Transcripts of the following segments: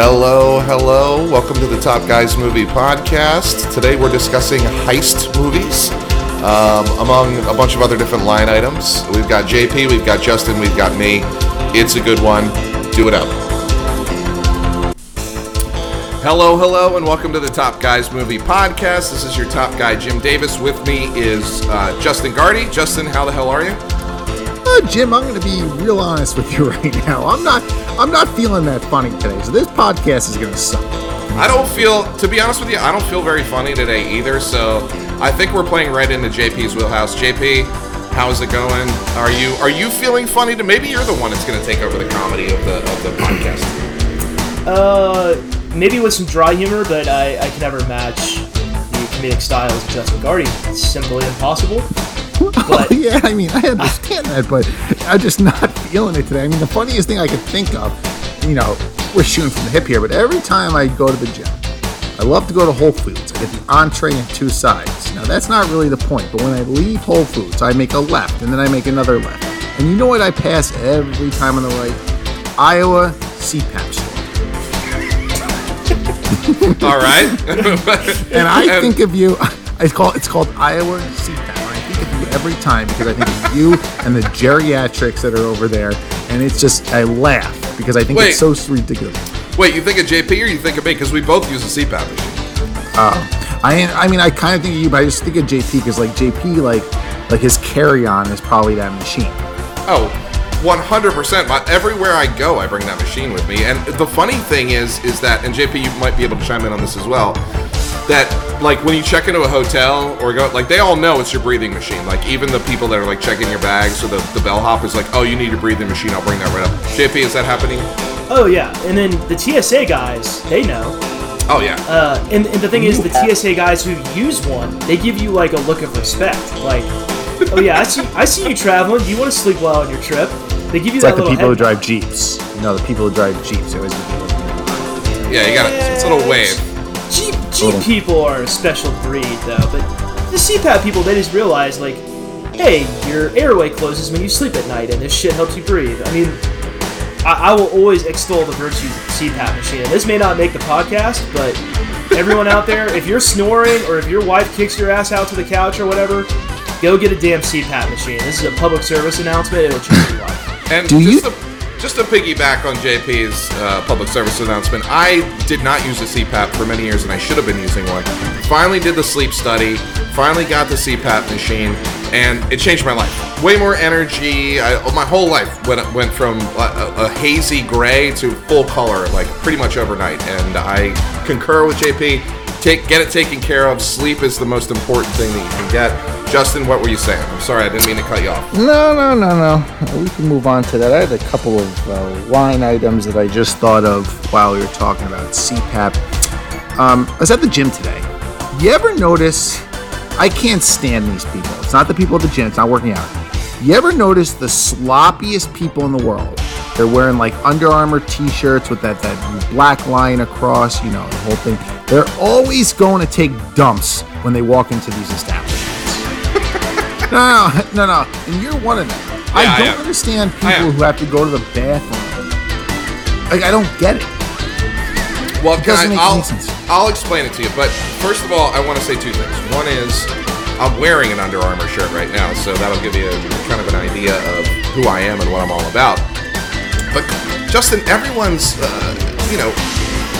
Hello, hello. Welcome to the Top Guys Movie Podcast. Today we're discussing heist movies, um, among a bunch of other different line items. We've got JP, we've got Justin, we've got me. It's a good one. Do it up. Hello, hello, and welcome to the Top Guys Movie Podcast. This is your top guy, Jim Davis. With me is uh, Justin Gardy. Justin, how the hell are you? Uh, Jim, I'm going to be real honest with you right now. I'm not. I'm not feeling that funny today. So this podcast is going to suck. I don't feel, to be honest with you, I don't feel very funny today either. So I think we're playing right into JP's wheelhouse. JP, how's it going? Are you are you feeling funny? To maybe you're the one that's going to take over the comedy of the of the podcast. Uh, maybe with some dry humor, but I, I can never match the comedic styles of Justin Gardy. It's simply impossible. But yeah, I mean, I understand that, but I'm just not feeling it today. I mean, the funniest thing I could think of, you know, we're shooting from the hip here, but every time I go to the gym, I love to go to Whole Foods. I get the entree and two sides. Now, that's not really the point, but when I leave Whole Foods, I make a left and then I make another left. And you know what I pass every time on the right? Iowa CPAP store. All right. And I think of you. It's called it's called Iowa CPAP. Every time because I think of you and the geriatrics that are over there, and it's just I laugh because I think Wait. it's so ridiculous. Wait, you think of JP or you think of me? Because we both use a CPAP machine. Oh. I I mean I kind of think of you, but I just think of JP because like JP like like his carry on is probably that machine. Oh, 100%. But everywhere I go, I bring that machine with me. And the funny thing is, is that, and JP, you might be able to chime in on this as well, that like when you check into a hotel or go, like they all know it's your breathing machine. Like even the people that are like checking your bags or the, the bellhop is like, oh, you need your breathing machine. I'll bring that right up. JP, is that happening? oh yeah, and then the TSA guys, they know. Oh, yeah. Uh, and, and the thing is, the TSA guys who use one, they give you like a look of respect. Like, oh yeah, I see, I see you traveling. Do you want to sleep well on your trip? They give you It's that like the little people who drive jeeps. no the people who drive jeeps always. Yeah, you got it. It's a little wave. Jeep, Jeep people are a special breed, though. But the CPAP people, they just realize, like, hey, your airway closes when you sleep at night, and this shit helps you breathe. I mean, I, I will always extol the virtues of the CPAP machine. And this may not make the podcast, but everyone out there, if you're snoring or if your wife kicks your ass out to the couch or whatever, go get a damn CPAP machine. This is a public service announcement. It'll change your life. And Do just you- to just to piggyback on JP's uh, public service announcement, I did not use a CPAP for many years, and I should have been using one. Finally, did the sleep study. Finally, got the CPAP machine, and it changed my life. Way more energy. I, my whole life went went from a, a hazy gray to full color, like pretty much overnight. And I concur with JP. Take get it taken care of. Sleep is the most important thing that you can get. Justin, what were you saying? I'm sorry, I didn't mean to cut you off. No, no, no, no. We can move on to that. I had a couple of uh, items that I just thought of while we were talking about CPAP. Um, I was at the gym today. You ever notice? I can't stand these people. It's not the people at the gym. It's not working out. You ever notice the sloppiest people in the world? They're wearing like Under Armour T-shirts with that that black line across. You know the whole thing. They're always going to take dumps when they walk into these establishments. No, no, no, no. And you're one of them. Yeah, I I don't am. understand people who have to go to the bathroom. Like, I don't get it. Well, I, make I'll, explain it to you. But first of all, I want to say two things. One is I'm wearing an Under Armour shirt right now, so that'll give you kind of an idea of who I am and what I'm all about. But Justin, everyone's uh, you know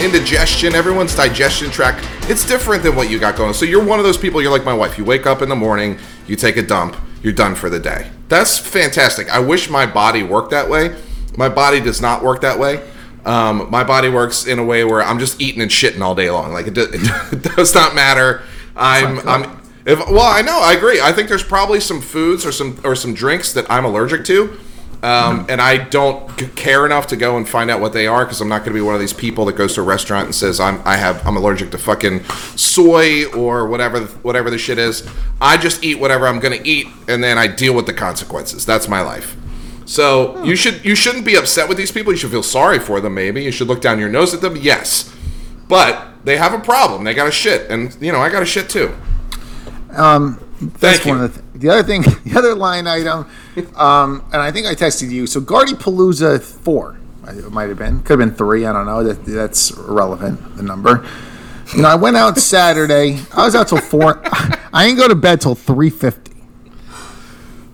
indigestion, everyone's digestion tract, it's different than what you got going. So you're one of those people. You're like my wife. You wake up in the morning, you take a dump, you're done for the day. That's fantastic. I wish my body worked that way. My body does not work that way. Um, my body works in a way where I'm just eating and shitting all day long. Like it, do, it does not matter. I'm, I'm. If, well, I know. I agree. I think there's probably some foods or some or some drinks that I'm allergic to, um, and I don't c- care enough to go and find out what they are because I'm not going to be one of these people that goes to a restaurant and says I'm I have I'm allergic to fucking soy or whatever whatever the shit is. I just eat whatever I'm going to eat, and then I deal with the consequences. That's my life. So you should you shouldn't be upset with these people. You should feel sorry for them. Maybe you should look down your nose at them. Yes, but they have a problem. They got a shit, and you know I got a shit too. That's Thank you. one of the, th- the other thing, the other line item, um, and I think I texted you. So Guardy Palooza four. It might have been. Could have been three. I don't know. That that's irrelevant. The number. You know, I went out Saturday. I was out till four. I didn't go to bed till three fifty.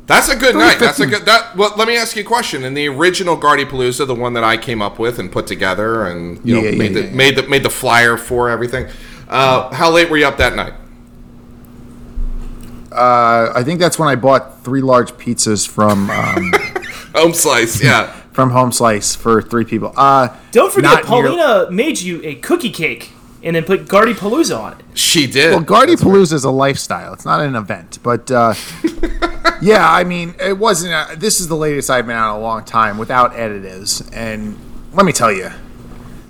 That's a good night. That's a 350. good. That. Well, let me ask you a question. In the original Guardy Palooza, the one that I came up with and put together, and you know, Yeah, yeah, made the yeah, yeah. made the made the flyer for everything. Uh, how late were you up that night? Uh, I think that's when I bought three large pizzas from um, Home slice. Yeah. from Home Slice for three people. Uh, Don't forget, not near- Paulina made you a cookie cake and then put Guardy Palooza on it. She did. Well, Guardy Palooza is a lifestyle. It's not an event. But uh, yeah, I mean, it wasn't. A, this is the latest I've been out in a long time without additives. And let me tell you,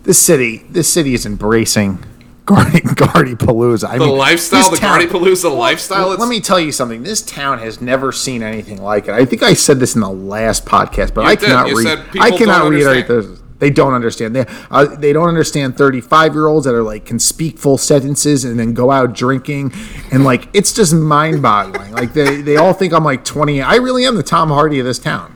this city, this city is embracing Guardy, Guardy Palooza. I the mean, lifestyle, the town- Guardy Palooza lifestyle. Let me tell you something. This town has never seen anything like it. I think I said this in the last podcast, but I cannot read. I cannot don't reiterate this. They don't understand. They uh, they don't understand thirty five year olds that are like can speak full sentences and then go out drinking and like it's just mind boggling. like they they all think I'm like twenty. I really am the Tom Hardy of this town.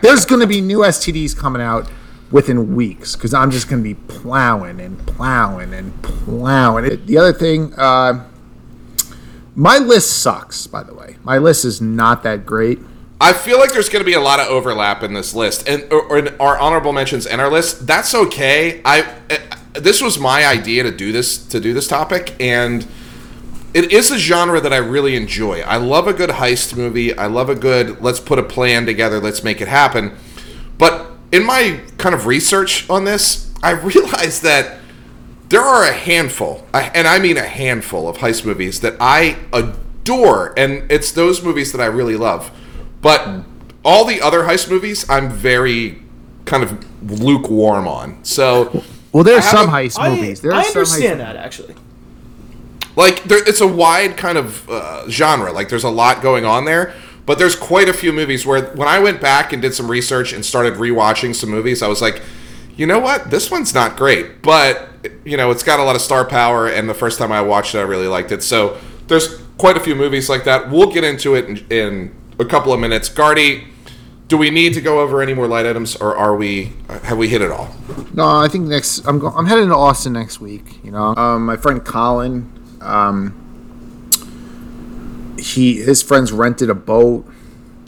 There's going to be new STDs coming out within weeks because I'm just going to be plowing and plowing and plowing. The other thing. Uh, my list sucks, by the way. My list is not that great. I feel like there's going to be a lot of overlap in this list, and or, or in our honorable mentions and our list. That's okay. I uh, this was my idea to do this to do this topic, and it is a genre that I really enjoy. I love a good heist movie. I love a good let's put a plan together, let's make it happen. But in my kind of research on this, I realized that there are a handful, and I mean a handful of heist movies that I adore, and it's those movies that I really love. But all the other heist movies, I'm very kind of lukewarm on. So, Well, there's I have some heist I, movies. There I are some understand heist- that actually. like, there, it's a wide kind of uh, genre. Like, there's a lot going on there. But there's quite a few movies where, when I went back and did some research and started rewatching some movies, I was like, you know what? This one's not great, but you know, it's got a lot of star power. And the first time I watched it, I really liked it. So there's quite a few movies like that. We'll get into it in, in a couple of minutes. Guardy, do we need to go over any more light items, or are we? Have we hit it all? No, I think next. I'm go, I'm heading to Austin next week. You know, um, my friend Colin, um, he his friends rented a boat.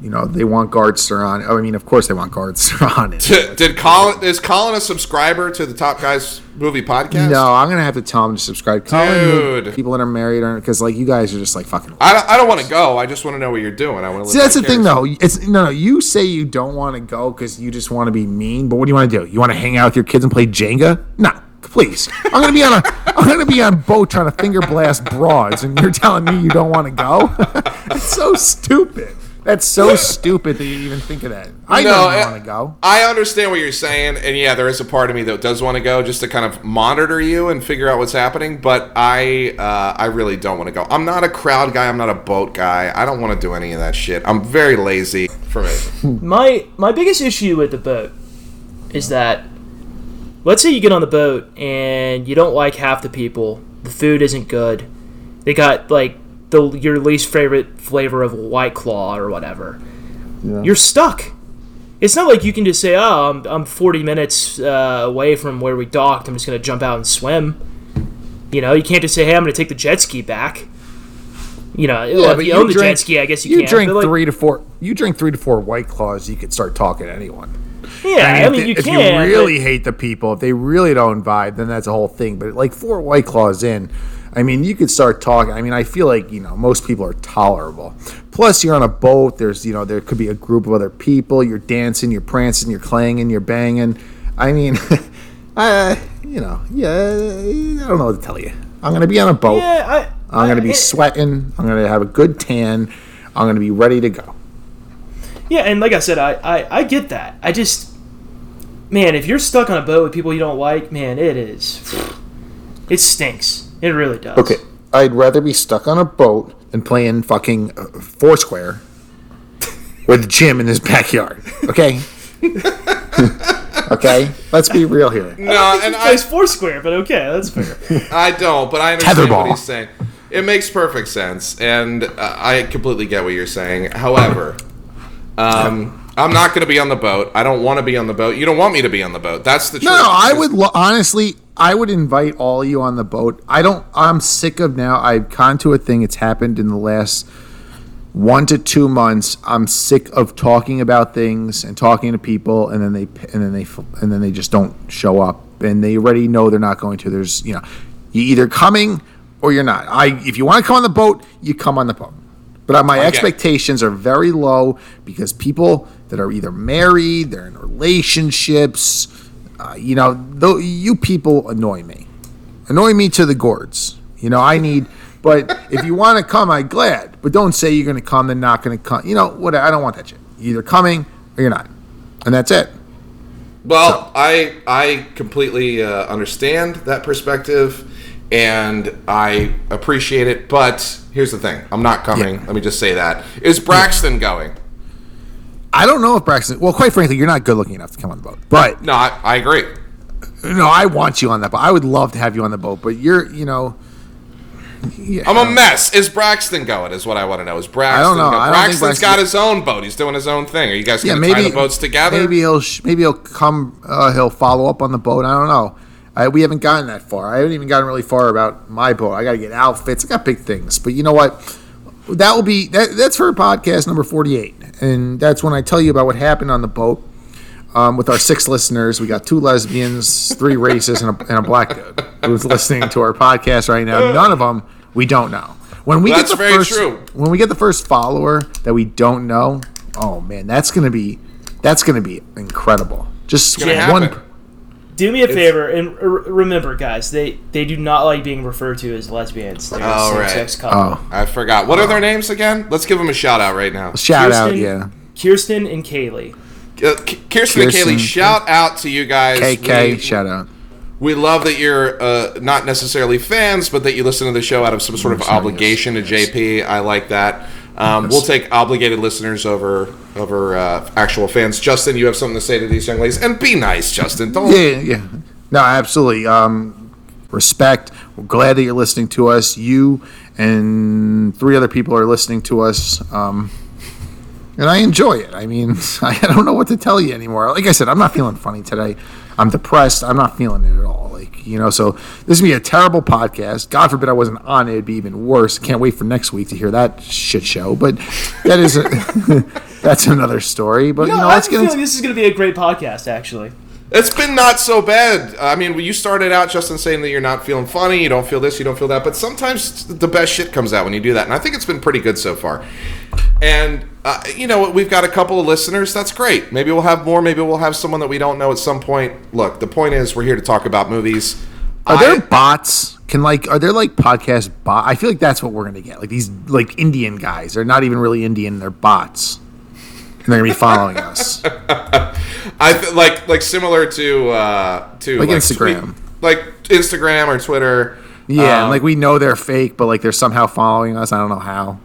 You know, they want Guardster on. Oh, I mean, of course they want Guardster on it. Did, did Colin? Is Colin a subscriber to the Top Guys Movie Podcast? No, I'm gonna have to tell him to subscribe. Colin, Dude. people that are married aren't because like you guys are just like fucking. I don't, I don't want to go. I just want to know what you're doing. I want to. See, that's the thing, though. It's no, no. You say you don't want to go because you just want to be mean. But what do you want to do? You want to hang out with your kids and play Jenga? No, please. I'm gonna be on a. I'm gonna be on boat trying to finger blast broads, and you're telling me you don't want to go? That's so stupid. That's so stupid that you even think of that. I No, don't I- want to go. I understand what you're saying, and yeah, there is a part of me that does want to go just to kind of monitor you and figure out what's happening. But I, uh, I really don't want to go. I'm not a crowd guy. I'm not a boat guy. I don't want to do any of that shit. I'm very lazy for me. My my biggest issue with the boat is that let's say you get on the boat and you don't like half the people, the food isn't good. They got like the your least favorite flavor of White Claw or whatever. You're stuck. It's not like you can just say, "Oh, I'm, I'm 40 minutes uh, away from where we docked. I'm just gonna jump out and swim." You know, you can't just say, "Hey, I'm gonna take the jet ski back." You know, well, if you, own the jet ski, I guess you, you can. drink but, like, three to four. You drink three to four white claws. You could start talking to anyone. Yeah, I mean, if, you they- if can. you but- really hate the people, if they really don't vibe, then that's a whole thing. But like four white claws in, I mean, you could start talking. I mean, I feel like you know most people are tolerable. Plus, you're on a boat. There's you know there could be a group of other people. You're dancing, you're prancing, you're clanging, you're banging. I mean, I you know yeah, I don't know what to tell you. I'm gonna be on a boat. Yeah, I. I'm gonna be it- sweating. I'm gonna have a good tan. I'm gonna be ready to go. Yeah, and like I said, I, I I get that. I just, man, if you're stuck on a boat with people you don't like, man, it is, it stinks. It really does. Okay, I'd rather be stuck on a boat than playing fucking uh, Foursquare with Jim in his backyard. Okay. okay, let's be real here. No, and I, Plays Foursquare, but okay, that's fair. I don't, but I understand Tetherball. what he's saying. It makes perfect sense, and uh, I completely get what you're saying. However, um, I'm not going to be on the boat. I don't want to be on the boat. You don't want me to be on the boat. That's the truth. No, no, I would lo- honestly, I would invite all of you on the boat. I don't. I'm sick of now. I've gone to a thing. It's happened in the last one to two months. I'm sick of talking about things and talking to people, and then they and then they and then they just don't show up, and they already know they're not going to. There's you know, you either coming or you're not. I if you want to come on the boat, you come on the boat. But my Okay. expectations are very low because people that are either married, they're in relationships, uh, you know, though you people annoy me, annoy me to the gourds. You know, I need. But if you want to come, I'm glad. But don't say you're going to come, then not going to come. You know what? I don't want that shit. You're either coming or you're not, and that's it. Well, I I completely uh, understand that perspective, and I appreciate it. But here's the thing: I'm not coming. Yeah. Let me just say that. Is Braxton going? I don't know if Braxton. Well, quite frankly, you're not good looking enough to come on the boat. But No, I, I agree. no, I want you on that boat. I would love to have you on the boat. But you're, you know. yeah. I'm a mess. Is Braxton going? Is what I want to know. Is Braxton? I don't know. Going? Braxton's Braxton- got his own boat. He's doing his own thing. Are you guys yeah, going to maybe tie the boats together? Maybe he'll maybe he'll come. Uh, he'll follow up on the boat. I don't know. I, we haven't gotten that far. I haven't even gotten really far about my boat. I got to get outfits. I got big things. But you know what? That will be that, that's for podcast number forty-eight, and that's when I tell you about what happened on the boat. Um, with our six listeners, we got two lesbians, three racists, and a, and a black dude who's listening to our podcast right now. None of them we don't know. When we That's get the very first, true. when we get the first follower that we don't know, oh man, that's gonna be that's gonna be incredible. Just one. happen. Do me a favor and r- remember, guys. They they do not like being referred to as lesbians. They're a Oh, right. same-sex couple. Oh, I forgot. What are their names again? Let's give them a shout out right now. shout out, yeah. Kirsten and Kaylee. Uh, K- Kirsten, and Kaylee, shout out to you guys. KK, We- shout out. We love that you're uh, not necessarily fans, but that you listen to the show out of some sort of obligation to JP. I like that. Um. We'll take obligated listeners over over uh, actual fans. Justin, you have something to say to these young ladies, and be nice, Justin. Don't. Yeah, yeah. No, absolutely. Um, respect. We're glad that you're listening to us. You and three other people are listening to us. Um, and I enjoy it. I mean, I don't know what to tell you anymore. Like I said, I'm not feeling funny today. I'm depressed. I'm not feeling it at all. Like, you know, so this would be a terrible podcast. God forbid I wasn't on it. It'd be even worse. Can't wait for next week to hear that shit show. But that is a, that's another story. But, No, you know, I let's get feeling into this is going to be a great podcast. Actually, It's been not so bad. I mean, you started out, Justin, saying that you're not feeling funny, you don't feel this, you don't feel that, but sometimes the best shit comes out when you do that, and I think it's been pretty good so far. And uh, you know, we've got a couple of listeners. That's great. Maybe we'll have more. Maybe we'll have someone that we don't know at some point. Look, the point is, we're here to talk about movies. Are there I- bots? Can like are there like podcast bot? I feel like that's what we're gonna get. Like these like Indian guys. They're not even really Indian. They're bots. And they're gonna be following us. I th- like like similar to uh, to Like Instagram. tweet- like Instagram or Twitter. Yeah, Um, like we know they're fake, but like they're somehow following us. I don't know how.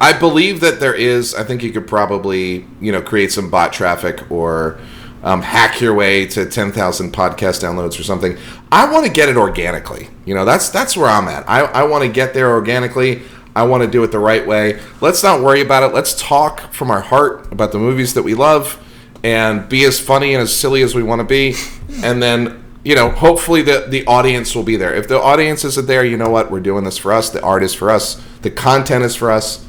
I believe that there is. I think you could probably, you know, create some bot traffic or um, hack your way to ten thousand podcast downloads or something. I want to get it organically. You know, that's that's where I'm at. I, I want to get there organically. I want to do it the right way. Let's not worry about it. Let's talk from our heart about the movies that we love and be as funny and as silly as we want to be. And then, you know, hopefully the, the audience will be there. If the audience isn't there, you know what? We're doing this for us. The art is for us. The content is for us.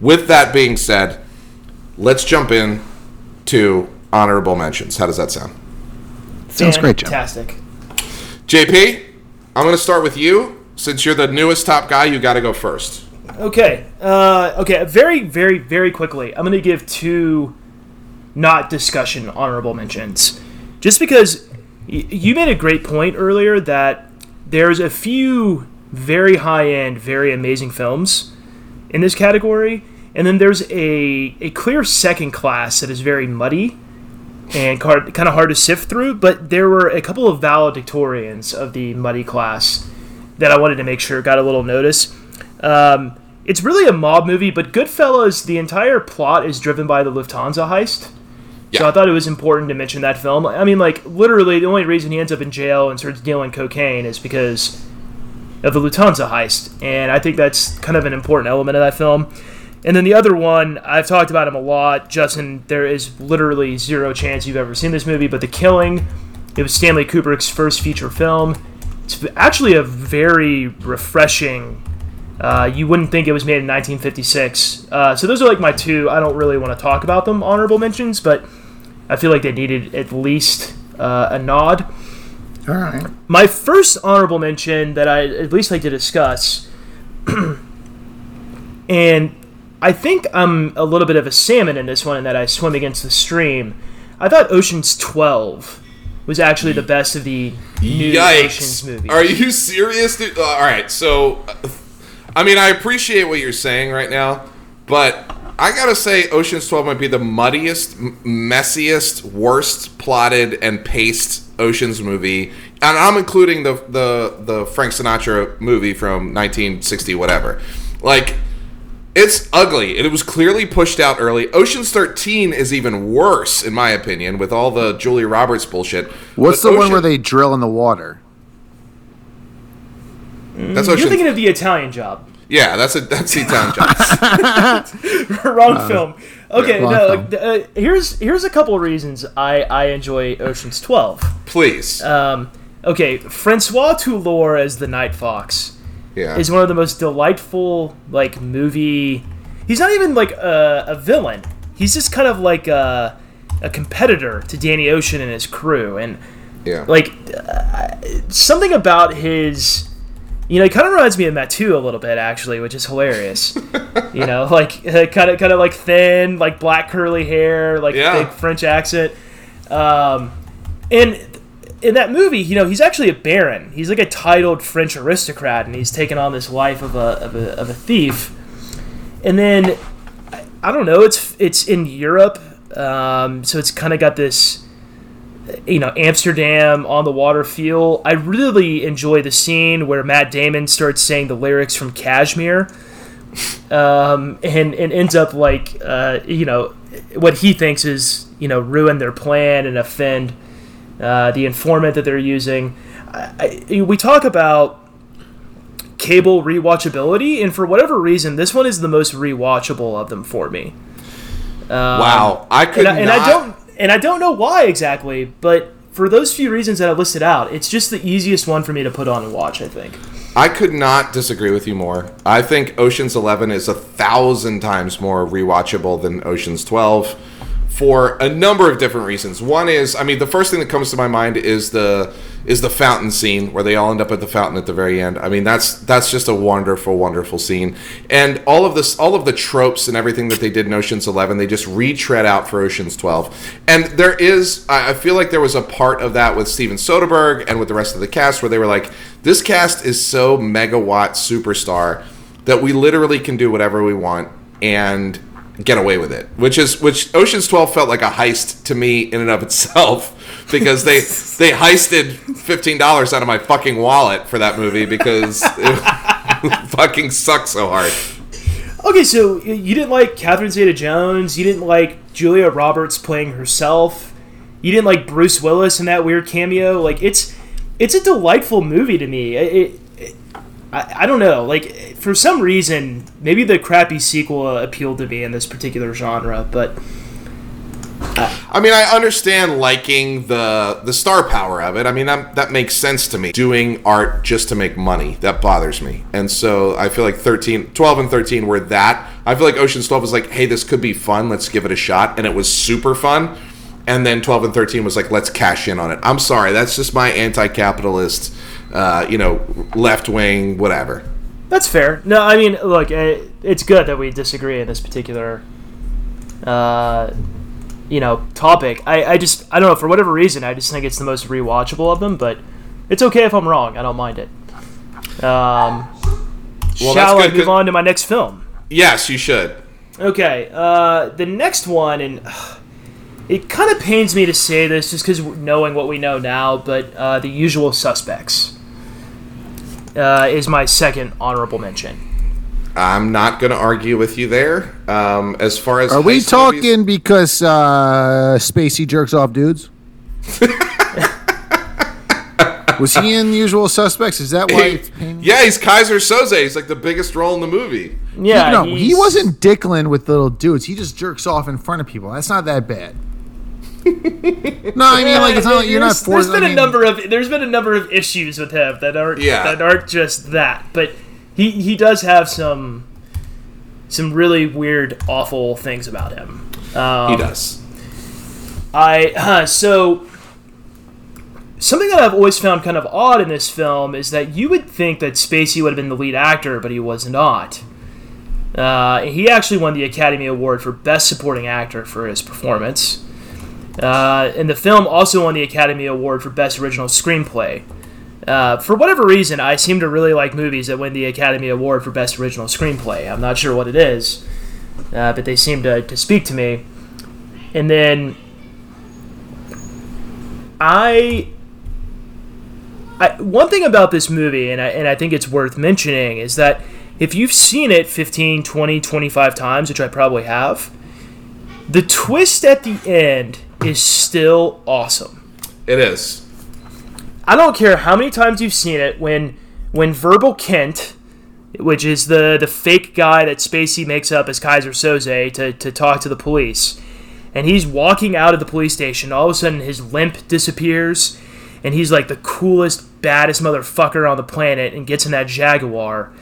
With that being said, let's jump in to honorable mentions. How does that sound? Sounds great, Jim. Fantastic. JP, I'm going to start with you. Since you're the newest top guy, you got to go first. Okay. Uh, okay. Very, very, very quickly. I'm going to give two not discussion honorable mentions. Just because y- you made a great point earlier that there's a few very high end, very amazing films in this category, and then there's a, a clear second class that is very muddy and kind of hard to sift through. But there were a couple of valedictorians of the muddy class that I wanted to make sure got a little notice. Um, it's really a mob movie, but Goodfellas, the entire plot is driven by the Lufthansa heist. So I thought it was important to mention that film. I mean, like, literally, the only reason he ends up in jail and starts dealing cocaine is because of the Lufthansa heist. And I think that's kind of an important element of that film. and then the other one, I've talked about him a lot. Justin, there is literally zero chance you've ever seen this movie, but The Killing, it was Stanley Kubrick's first feature film. It's actually a very refreshing. Uh, you wouldn't think it was made in 1956. Uh, so those are like my two. I don't really want to talk about them honorable mentions, but I feel like they needed at least uh, a nod. All right. My first honorable mention that I at least like to discuss, and I think I'm a little bit of a salmon in this one in that I swim against the stream. I thought Ocean's 12 was actually the best of the new Ocean's movies. Are you serious? Dude? Uh, all right, so uh, I mean, I appreciate what you're saying right now, but I gotta say, Ocean's Twelve might be the muddiest, messiest, worst plotted and paced Ocean's movie, and I'm including the the the Frank Sinatra movie from 1960, whatever. Like. It's ugly. It was clearly pushed out early. Ocean's 13 is even worse, in my opinion, with all the Julia Roberts bullshit. What's But the one where they drill in the water? That's You're Ocean. thinking of the Italian job. yeah, that's a that's the Italian job. Wrong film. Okay, wrong no. film. Uh, here's here's a couple of reasons I I enjoy Ocean's 12. Please. Um, okay, Francois Toulour as the Night Fox. yeah. is one of the most delightful like movie. He's not even like a, a villain. He's just kind of like a, a competitor to Danny Ocean and his crew, and yeah. like uh, something about his. You know, he kind of reminds me of Matu a little bit, actually, which is hilarious. you know, like kind of, kind of like thin, like black curly hair, like Yeah. big French accent. Um, and in that movie, you know, he's actually a baron. He's like a titled French aristocrat, and he's taken on this life of a of a, of a thief. And then I, I don't know. It's it's in Europe, um, so it's kind of got this, you know, Amsterdam on the water feel. I really enjoy the scene where Matt Damon starts saying the lyrics from Kashmir, um, and and ends up like uh, you know what he thinks is you know ruin their plan and offend uh, the informant that they're using. I, I, we talk about cable rewatchability, and for whatever reason, this one is the most rewatchable of them for me. wow. I could And I, and not. I don't and I don't know why exactly, but for those few reasons that I listed out, it's just the easiest one for me to put on and watch. I think. I could not disagree with you more. I think Ocean's Eleven is a thousand times more rewatchable than Ocean's Twelve for a number of different reasons. One is, I mean, the first thing that comes to my mind is the is the fountain scene where they all end up at the fountain at the very end. I mean, that's that's just a wonderful, wonderful scene, and all of this, all of the tropes and everything that they did in Ocean's Eleven, they just retread out for Ocean's Twelve. And there is, I I feel like there was a part of that with Steven Soderbergh and with the rest of the cast where they were like, this cast is so megawatt superstar that we literally can do whatever we want and get away with it. Which is which Ocean's 12 felt like a heist to me in and of itself because they they heisted $15 out of my fucking wallet for that movie because it fucking sucked so hard. Okay, so you didn't like Catherine Zeta-Jones. You didn't like Julia Roberts playing herself. You didn't like Bruce Willis in that weird cameo. Like it's it's a delightful movie to me. It, it- I, I don't know. Like for some reason, maybe the crappy sequel appealed to me in this particular genre, but I mean, I understand liking the the star power of it. I mean, that makes sense to me. Doing art just to make money, that bothers me. And so I feel like 13, 12 and 13 were that. I feel like Ocean's 12 was like, "Hey, this could be fun. Let's give it a shot." And it was super fun. And then 12 and 13 was like, "Let's cash in on it." I'm sorry, that's just my anti-capitalist uh, you know, left wing whatever. that's fair. No, I mean, look, eh, it's good that we disagree in this particular, uh, you know, topic. I, I just, I don't know, for whatever reason, I just think it's the most rewatchable of them. But it's okay if I'm wrong. I don't mind it. Um, Well, shall I move on to my next film? Yes, you should. Okay, uh, the next one, and ugh, it kind of pains me to say this just because knowing what we know now, but uh, The Usual Suspects uh, is my second honorable mention. I'm not going to argue with you there. Um, as far as Are we talking movies- because uh, Spacey jerks off dudes? Was he in The Usual Suspects? Is that why? It's painting? yeah, he's Keyser Soze. He's like the biggest role in the movie. Yeah, no, he wasn't dickling with little dudes. He just jerks off in front of people. That's not that bad. No, I mean like it's not like you're not forced. There's been I a mean, number of there's been a number of issues with him that aren't Yeah. that aren't just that, but he he does have some some really weird, awful things about him. Um, He does. I uh, so something that I've always found kind of odd in this film is that you would think that Spacey would have been the lead actor, but he was not. Uh, he actually won the Academy Award for Best Supporting Actor for his performance. Uh, and the film also won the Academy Award for Best Original Screenplay. Uh, for whatever reason, I seem to really like movies that win the Academy Award for Best Original Screenplay. I'm not sure what it is, uh, but they seem to, to speak to me. And then I, I one thing about this movie, and I, and I think it's worth mentioning, is that if you've seen it 15, 20, 25 times, which I probably have, the twist at the end is still awesome. It is. I don't care how many times you've seen it when when Verbal Kint, which is the the fake guy that Spacey makes up as Keyser Soze to, to talk to the police, and he's walking out of the police station, all of a sudden his limp disappears, and he's like the coolest, baddest motherfucker on the planet and gets in that Jaguar.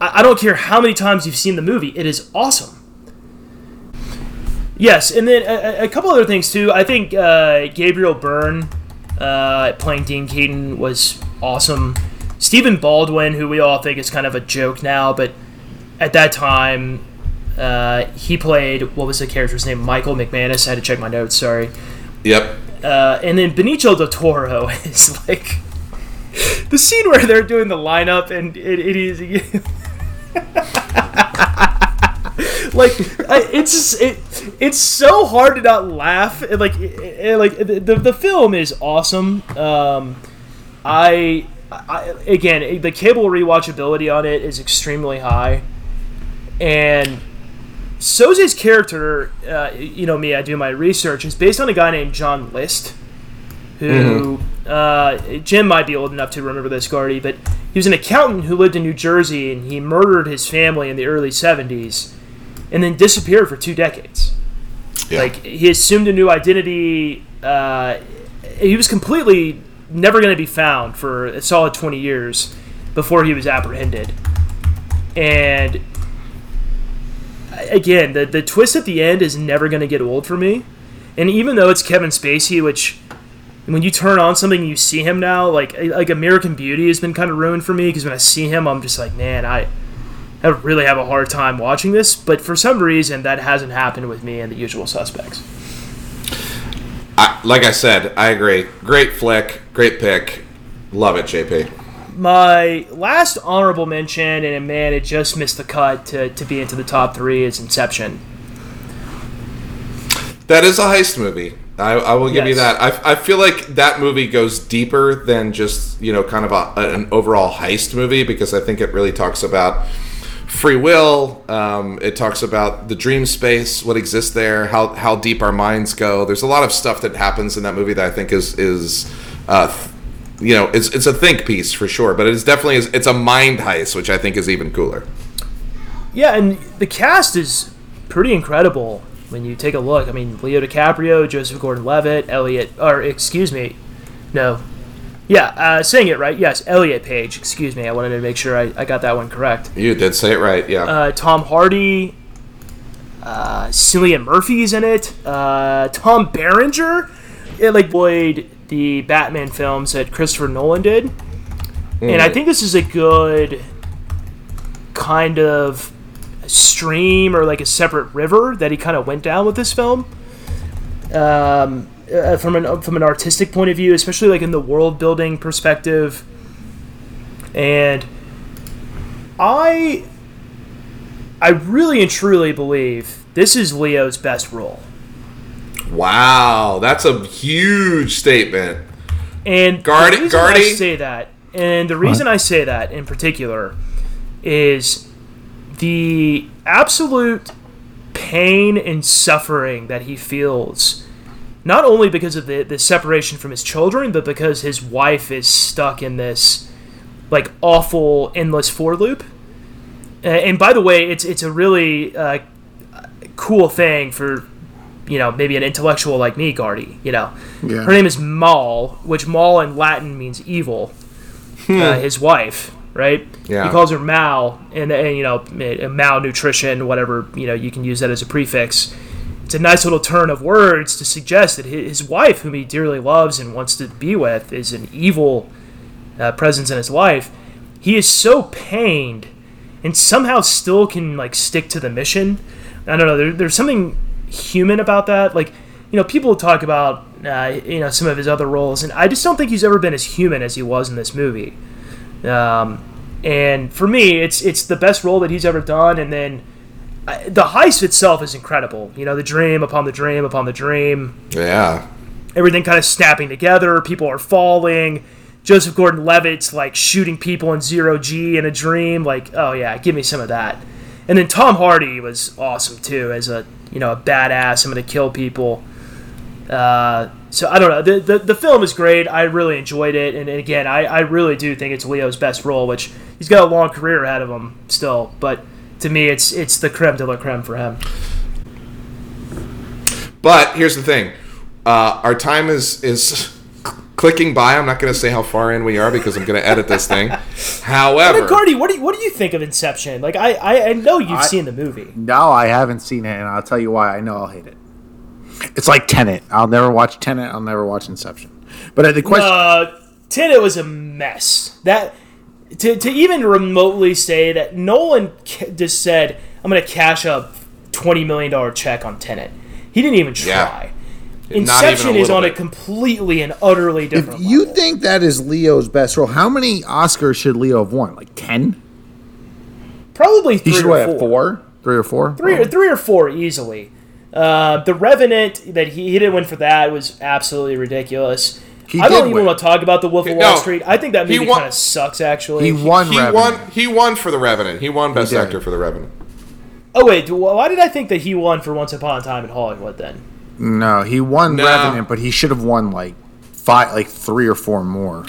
I, I don't care how many times you've seen the movie, it is awesome. Yes, and then a, a couple other things too. I think uh, Gabriel Byrne uh, playing Dean Keaton was awesome. Stephen Baldwin, who we all think is kind of a joke now, but at that time, uh, he played what was the character's name? Michael McManus. I had to check my notes. Sorry. Yep. Uh, and then Benicio del Toro is like the scene where they're doing the lineup, and it, it is. like I, it's just, it it's so hard to not laugh and like like the, the, film is awesome. Um I, I again the cable rewatchability on it is extremely high. And Soze's character uh, you know me I do my research is based on a guy named John List who uh, Jim might be old enough to remember this, Gardy, but he was an accountant who lived in New Jersey and he murdered his family in the early 70s and then disappeared for two decades. Yeah. Like, he assumed a new identity. Uh, he was completely never going to be found for a solid 20 years before he was apprehended. And again, the, the twist at the end is never going to get old for me. And even though it's Kevin Spacey, which when you turn on something and you see him now, like like American Beauty has been kind of ruined for me because when I see him, I'm just like, man, I, I really have a hard time watching this. But for some reason, that hasn't happened with me and The Usual Suspects. I, like I said, I agree. Great flick. Great pick. Love it, JP. My last honorable mention, and man, it just missed the cut to, to be into the top three, is Inception. That is a heist movie. I, I will give you that. I, I feel like that movie goes deeper than just you know kind of a, an overall heist movie because I think it really talks about free will. Um, it talks about the dream space, what exists there, how how deep our minds go. There's a lot of stuff that happens in that movie that I think is is uh, you know it's it's a think piece for sure, but it is definitely it's a mind heist, which I think is even cooler. Yeah, and the cast is pretty incredible when you take a look. I mean, Leo DiCaprio, Joseph Gordon-Levitt, Elliot, or excuse me, no, yeah, uh, saying it right. Yes, Elliot Page. Excuse me. I wanted to make sure I, I got that one correct. You did say it right, yeah. Uh, Tom Hardy, uh, Cillian Murphy's in it. Uh, Tom Berenger, it like played the Batman films that Christopher Nolan did, and I think this is a good kind of stream or like a separate river that he kind of went down with this film. Um, uh, from an from an artistic point of view, especially like in the world building perspective, and I I really and truly believe this is Leo's best role. wow, that's a huge statement. And Guardi- the reason I say that, and the reason I say that in particular, is the absolute pain and suffering that he feels not only because of the, the separation from his children, but because his wife is stuck in this like awful endless for loop. Uh, and by the way, it's it's a really uh, cool thing for you know maybe an intellectual like me, Gardy. You know, Yeah. her name is Mal, which Mal in Latin means evil. Uh, his wife, right? Yeah. He calls her Mal, and, and you know malnutrition, whatever you know you can use that as a prefix. It's a nice little turn of words to suggest that his wife, whom he dearly loves and wants to be with, is an evil uh, presence in his life. He is so pained, and somehow still can like stick to the mission. I don't know. There, there's something human about that. Like, you know, people talk about uh, you know some of his other roles, and I just don't think he's ever been as human as he was in this movie. Um, and for me, it's it's the best role that he's ever done. And then I, the heist itself is incredible. You know, the dream upon the dream upon the dream Yeah. everything kind of snapping together. People are falling. Joseph Gordon-Levitt's like shooting people in zero G in a dream. Like, oh yeah, give me some of that. And then Tom Hardy was awesome too, as a you know a badass. I'm gonna kill people. Uh, so I don't know. The, the the film is great. I really enjoyed it, and, and again, I, I really do think it's Leo's best role, which he's got a long career ahead of him still. But to me, it's it's the creme de la creme for him. But here's the thing: uh, our time is is clicking by. I'm not going to say how far in we are because I'm going to edit this thing. However, But Gardy, what do you, what do you think of Inception? Like, I I, I know you've seen the movie. No, I haven't seen it, and I'll tell you why. I know I'll hate it. It's like Tenet. I'll never watch Tenet. I'll never watch Inception. But uh, the question, Uh, Tenet was a mess. That to, to even remotely say that Nolan just said, "I'm going to cash a twenty million dollar check on Tenet." He didn't even try. even Inception a is little on a completely and utterly different if different. you level. think that is Leo's best role, how many Oscars should Leo have won? Like ten? probably He three should or have four. four, three or four. three or three or four easily. Uh, the Revenant that he, he didn't win for that was absolutely ridiculous. He I don't even win. want to talk about the Wolf of Wall no. Street. I think that movie won- kind of sucks. Actually, He won. he Revenant. won. He won for the Revenant. He won Best did. Actor for the Revenant. Oh wait, why did I think that he won for Once Upon a Time in Hollywood then? No, he won No. Revenant, but he should have won like five, like three or four more.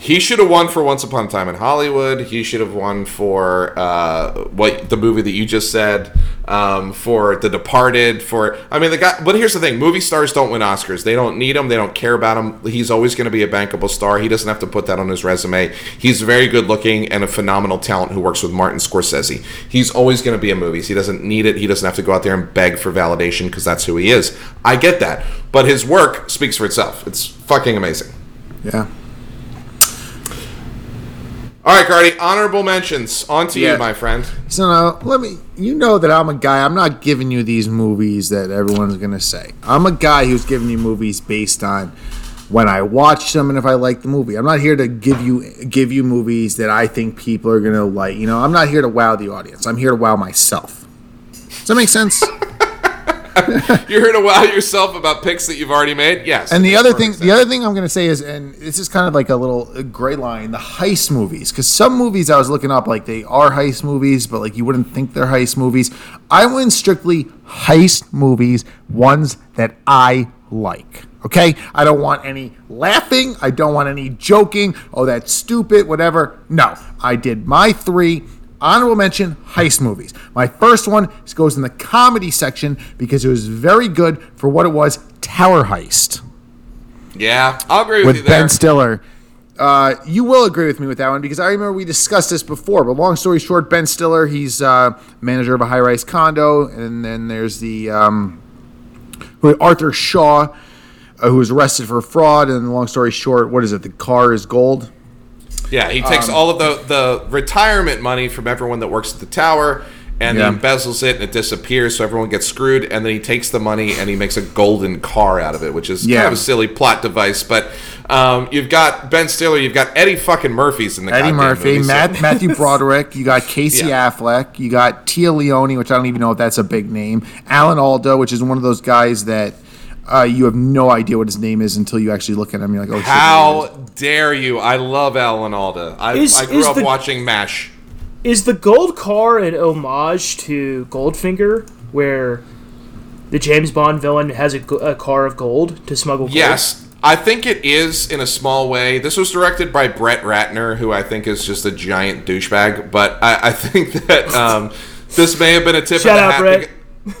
He should have won for Once Upon a Time in Hollywood. He should have won for uh, what the movie that you just said. Um, for The Departed. For I mean the guy. But here's the thing: movie stars don't win Oscars. They don't need them. They don't care about him. He's always going to be a bankable star. He doesn't have to put that on his resume. He's very good looking and a phenomenal talent who works with Martin Scorsese. He's always going to be in movies. He doesn't need it. He doesn't have to go out there and beg for validation because that's who he is. I get that, but his work speaks for itself. It's fucking amazing. Yeah. All right, Gardy. Honorable mentions. On to Yeah. you, my friend. So now, let me. You know that I'm a guy. I'm not giving you these movies that everyone's gonna say. I'm a guy who's giving you movies based on when I watch them and if I like the movie. I'm not here to give you give you movies that I think people are gonna like. You know, I'm not here to wow the audience. I'm here to wow myself. Does that make sense? You're here to wow yourself about picks that you've already made. Yes. And the other thing, the other thing I'm going to say is, and this is kind of like a little uh, gray line, the heist movies. Because some movies I was looking up, like they are heist movies, but like you wouldn't think they're heist movies. I went strictly heist movies, ones that I like. Okay, I don't want any laughing. I don't want any joking. Oh, that's stupid. Whatever. No, I did my three. Honorable mention heist movies. My first one goes in the comedy section because it was very good for what it was Tower Heist yeah, I'll agree with, you with there. Ben Stiller. Uh, you will agree with me with that one because I remember we discussed this before. But long story short, Ben Stiller, he's uh, manager of a high rise condo. And then there's the um, Arthur Shaw, uh, who was arrested for fraud. And long story short, what is it? The car is gold. Yeah, he Um, takes all of the the retirement money from everyone that works at the tower. And Yeah. he embezzles it and it disappears, so everyone gets screwed. And then he takes the money and he makes a golden car out of it, which is kind of a silly plot device. But um, you've got Ben Stiller, you've got Eddie fucking Murphy's in the Eddie Murphy, movie, so- Matt, Matthew Broderick. You got Casey Yeah. Affleck. You got Téa Leoni, which I don't even know if that's a big name. Alan Alda, which is one of those guys that uh, you have no idea what his name is until you actually look at him. You're like, oh, shit, there he How is. dare you? I love Alan Alda. I, Is- I grew up the- watching MASH. Is the gold car an homage to Goldfinger, where the James Bond villain has a, a car of gold to smuggle gold? Yes, I think it is in a small way. This was directed by Brett Ratner, who I think is just a giant douchebag. But I, I think that um, this may have been a tip Shout of the out, hat.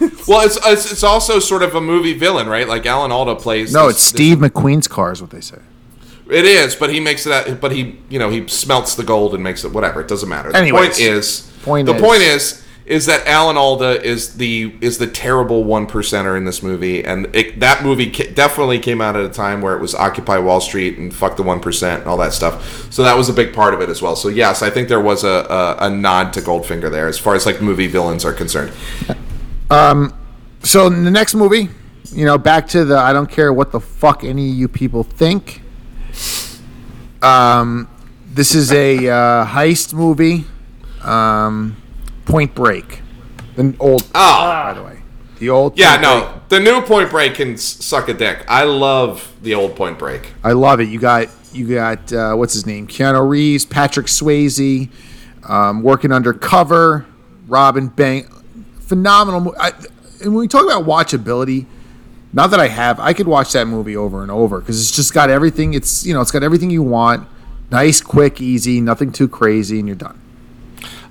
Well, it's, it's it's also sort of a movie villain, right? Like Alan Alda plays. No, this- it's Steve McQueen's car, is what they say. It is, but he makes it. Out, but he, you know, he smelts the gold and makes it whatever. It doesn't matter. The Anyways, point is, point the is- point is, is that Alan Alda is the is the terrible one percenter in this movie, and it, that movie ca- definitely came out at a time where it was Occupy Wall Street and fuck the one percent and all that stuff. So that was a big part of it as well. So yes, I think there was a, a, a nod to Goldfinger there as far as like movie villains are concerned. So in the next movie, you know, back to the I don't care what the fuck any of you people think. Um, this is a uh, heist movie. Um, Point Break, the old. Oh, by the way, the old. yeah, Point Break. no, the new Point Break can suck a dick. I love the old Point Break. I love it. You got you got uh, what's his name? Keanu Reeves, Patrick Swayze, um, working undercover. Robin Bang, phenomenal. I, and when we talk about watchability, not that I have, I could watch that movie over and over because it's just got everything. It's you know, it's got everything you want. Nice, quick, easy, nothing too crazy, and you're done.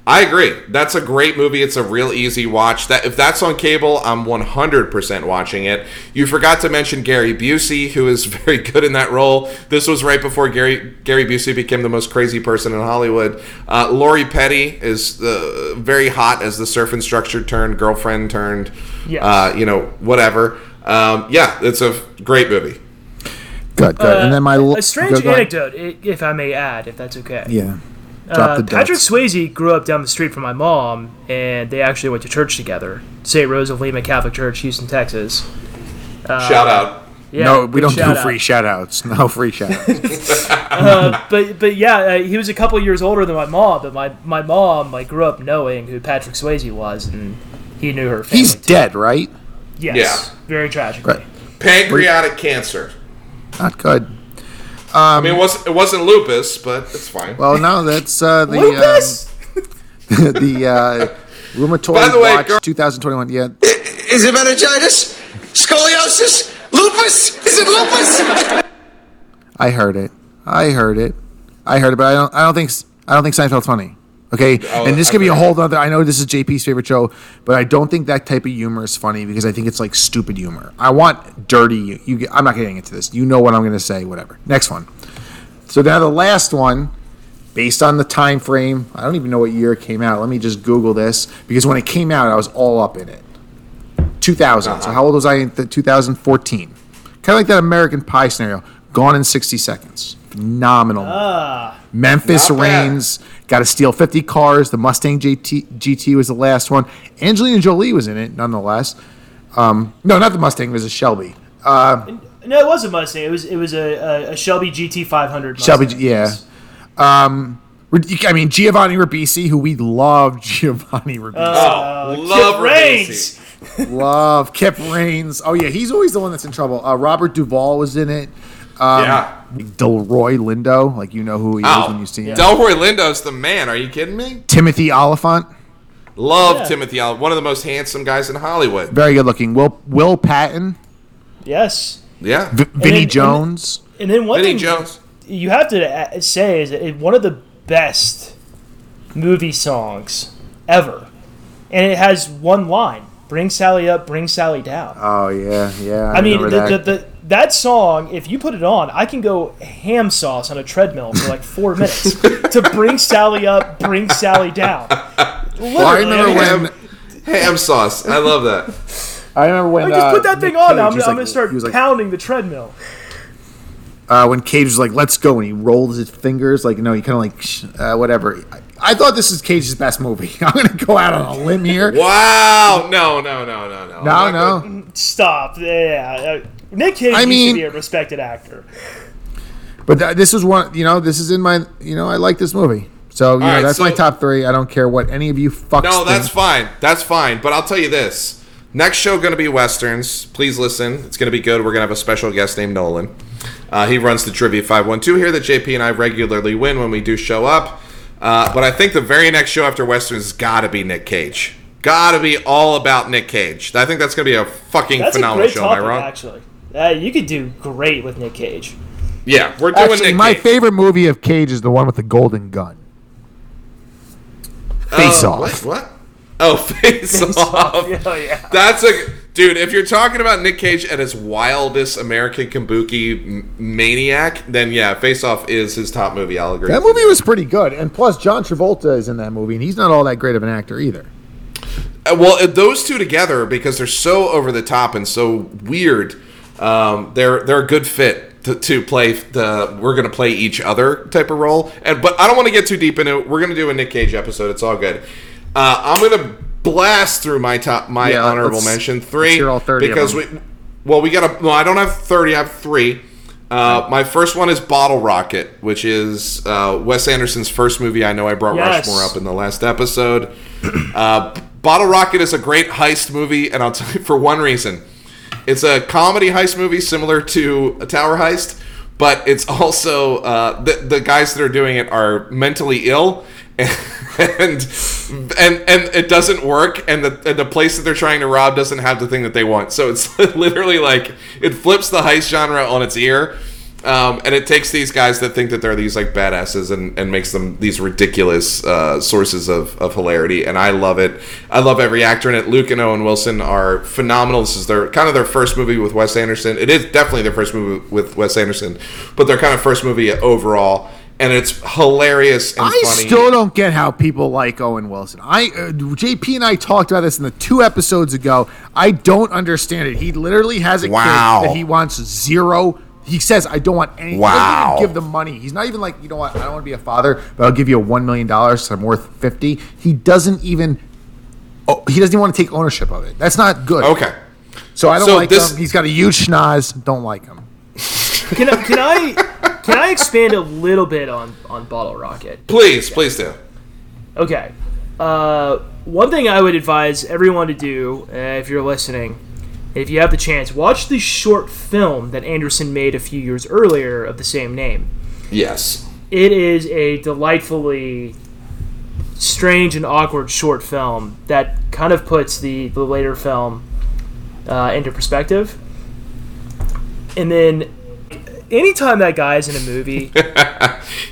I agree. That's a great movie. It's a real easy watch. That if that's on cable, I'm 100% watching it. You forgot to mention Gary Busey, who is very good in that role. This was right before Gary Gary Busey became the most crazy person in Hollywood. Uh, Lori Petty is uh, very hot as the surf instructor turned girlfriend turned, Yes. uh, you know, whatever. Um, yeah, it's a great movie. Good, good. and then my Uh, a strange go- go anecdote, i- if I may add, if that's okay. Yeah. Drop Uh, Patrick darts. Swayze grew up down the street from my mom, and they actually went to church together. St. Rose of Lima Catholic Church, Houston, Texas. Shout out. Yeah, no, we don't do out. free shout outs. No free shout outs. But but yeah, uh, he was a couple years older than my mom. But my, my mom like grew up knowing who Patrick Swayze was, and he knew her. He's too. dead, right? Yes, Yeah. very tragically. Right. Pancreatic cancer. Not good. I mean, it wasn't, it wasn't lupus, but it's fine. Well, no, that's uh, the Lupus. Um, the uh, rheumatoid By the way, watch girl- 2021. Yeah, Is it meningitis? Scoliosis? Lupus? Is it lupus? I heard it. I heard it. I heard it, but I don't. I don't think. I don't think Seinfeld's funny. Okay, Oh, and this could be a whole other. I know this is JP's favorite show, but I don't think that type of humor is funny because I think it's like stupid humor. I want dirty. You. get- I'm not getting into this. You know what I'm going to say. Whatever. Next one. So now the last one, based on the time frame. I don't even know what year it came out. Let me just Google this because when it came out, I was all up in it. 2000. So uh-huh. how old was I in 2014? Kind of like that American Pie scenario. Gone in 60 seconds. Phenomenal. Ah, Memphis Not bad. Raines got to steal 50 cars. The Mustang GT, GT was the last one. Angelina Jolie was in it, nonetheless. Um, no, not the Mustang. It was a Shelby. Uh, No, it wasn't Mustang. It was it was a, a, a Shelby GT 500. Shelby, yeah. Um, I mean Giovanni Ribisi, who we love. Giovanni Ribisi, Oh, love Raines. Ribisi. love Kip Raines. Oh yeah, he's always the one that's in trouble. Uh, Robert Duvall was in it. Um, Yeah. Delroy Lindo, like you know who he is Oh, when you see him. Delroy Lindo's the man. Are you kidding me? Timothy Olyphant, Love Yeah. Timothy Allen, one of the most handsome guys in Hollywood. very good looking. Will Will Patton, Yes. Yeah. v- Vinnie then- and- Jones. And then one Vinnie thing Jones. you have to say is it, one of the best movie songs ever, and it has one line: "Bring Sally up, bring Sally down." oh yeah, yeah. I mean, the, remember the, the, that song, if you put it on, I can go ham sauce on a treadmill for like four minutes to bring Sally up, bring Sally down. Literally, well, I remember mean, when. Ham, ham sauce. I love that. I remember when. like, just uh, put that thing Nick on. Cage I'm, I'm like- gonna start like, pounding the treadmill. uh, when Cage was like, "Let's go," and he rolled his fingers, like, no, he kind of like, sh- uh, whatever. I, I thought this is Cage's best movie. I'm gonna go out on a limb here. Wow. No, no, no, no, no. No, I'm gonna- no. Stop. Yeah. Nick Cage I used mean- to be a respected actor. But th- this is one, you know, this is in my, you know, I like this movie. So, you know, right, that's my top three. I don't care what any of you fucks No, that's think. fine. That's fine. But I'll tell you this. Next show going to be westerns. Please listen. It's going to be good. We're going to have a special guest named Nolan. Uh, he runs the Trivia 512 here that JP and I regularly win when we do show up. Uh, but I think the very next show after westerns has got to be Nick Cage. gotta be all about Nick Cage. I think that's gonna be a fucking That's a phenomenal great show. topic, Am I wrong? actually. Uh, you could do great with Nick Cage. Yeah, we're doing Actually, Nick my Cage. favorite movie of Cage is the one with the golden gun. Face Oh, off. What? what? Oh, face, off. Oh, yeah. That's a dude. If you're talking about Nick Cage at his wildest American kabuki m- maniac, then yeah, Face Off is his top movie. I'll agree. That movie was pretty good, and plus John Travolta is in that movie, and he's not all that great of an actor either. Uh, Well, uh, those two together because they're so over the top and so weird. Um, they're they're a good fit to, to play the we're gonna play each other type of role. And but I don't want to get too deep into it. We're gonna do a Nick Cage episode. It's all good. Uh, I'm gonna blast through my top my Yeah, honorable let's- mention let's three hear all 30 of because them. we well we got a no I don't have thirty I have three. Uh, my first one is Bottle Rocket, which is uh, Wes Anderson's first movie. I know I brought Yes. Rushmore up in the last episode. Uh, Bottle Rocket is a great heist movie, and I'll tell you for one reason. It's a comedy heist movie similar to a Tower Heist, but it's also uh, the the guys that are doing it are mentally ill, and and and it doesn't work, and the and the place that they're trying to rob doesn't have the thing that they want. So it's literally like it flips the heist genre on its ear. Um, and it takes these guys that think that they're these like badasses and, and makes them these ridiculous uh, sources of, of hilarity. And I love it. I love every actor in it. Luke and Owen Wilson are phenomenal. This is their kind of their first movie with Wes Anderson. It is definitely their first movie with Wes Anderson, but their kind of first movie overall. And it's hilarious and I funny. still don't get how people like Owen Wilson. I uh, JP and I talked about this in the two episodes ago. I don't understand it. He literally has a Wow. kid that he wants zero. He says, "I don't want anything. Wow. Give them money." He's not even like, you know what? I don't want to be a father, but I'll give you a one million dollars. So I'm worth fifty. He doesn't even. Oh, he doesn't even want to take ownership of it. That's not good. Okay. So I don't So like this- him. He's got a huge schnoz. Don't like him. Can I, can I can I expand a little bit on on Bottle Rocket? Please, please do. Okay. Uh, one thing I would advise everyone to do, uh, if you're listening, if you have the chance, watch the short film that Anderson made a few years earlier of the same name. Yes. It is a delightfully strange and awkward short film that kind of puts the, the later film uh, into perspective. And then, anytime that guy is in a movie,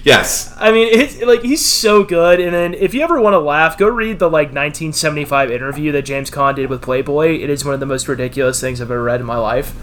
Yes. I mean, it's like he's so good. And then, if you ever want to laugh, go read the like 1975 interview that James Caan did with Playboy. It is one of the most ridiculous things I've ever read in my life.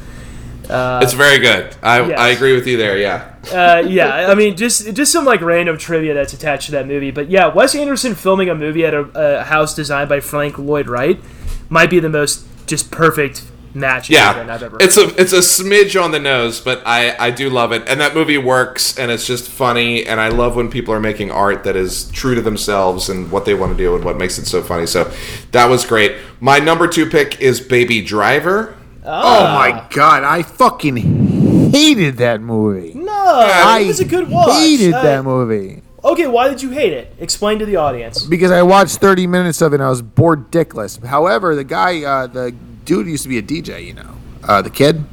it's very good. I, yes. I agree with you there. Yeah. Uh, yeah, I mean, just just some like random trivia that's attached to that movie. But yeah, Wes Anderson filming a movie at a, a house designed by Frank Lloyd Wright might be the most just perfect match Yeah, I've ever. it's a it's a smidge on the nose, but I I do love it, and that movie works, and it's just funny, and I love when people are making art that is true to themselves and what they want to do and what makes it so funny. So that was great. My number two pick is Baby Driver. Oh my god, I fucking hated that movie. no, I it was a good watch. hated Uh, that movie Okay, why did you hate it? Explain to the audience. because I watched 30 minutes of it and I was bored dickless. However, the guy, uh, the dude used to be a DJ, you know, uh, the kid.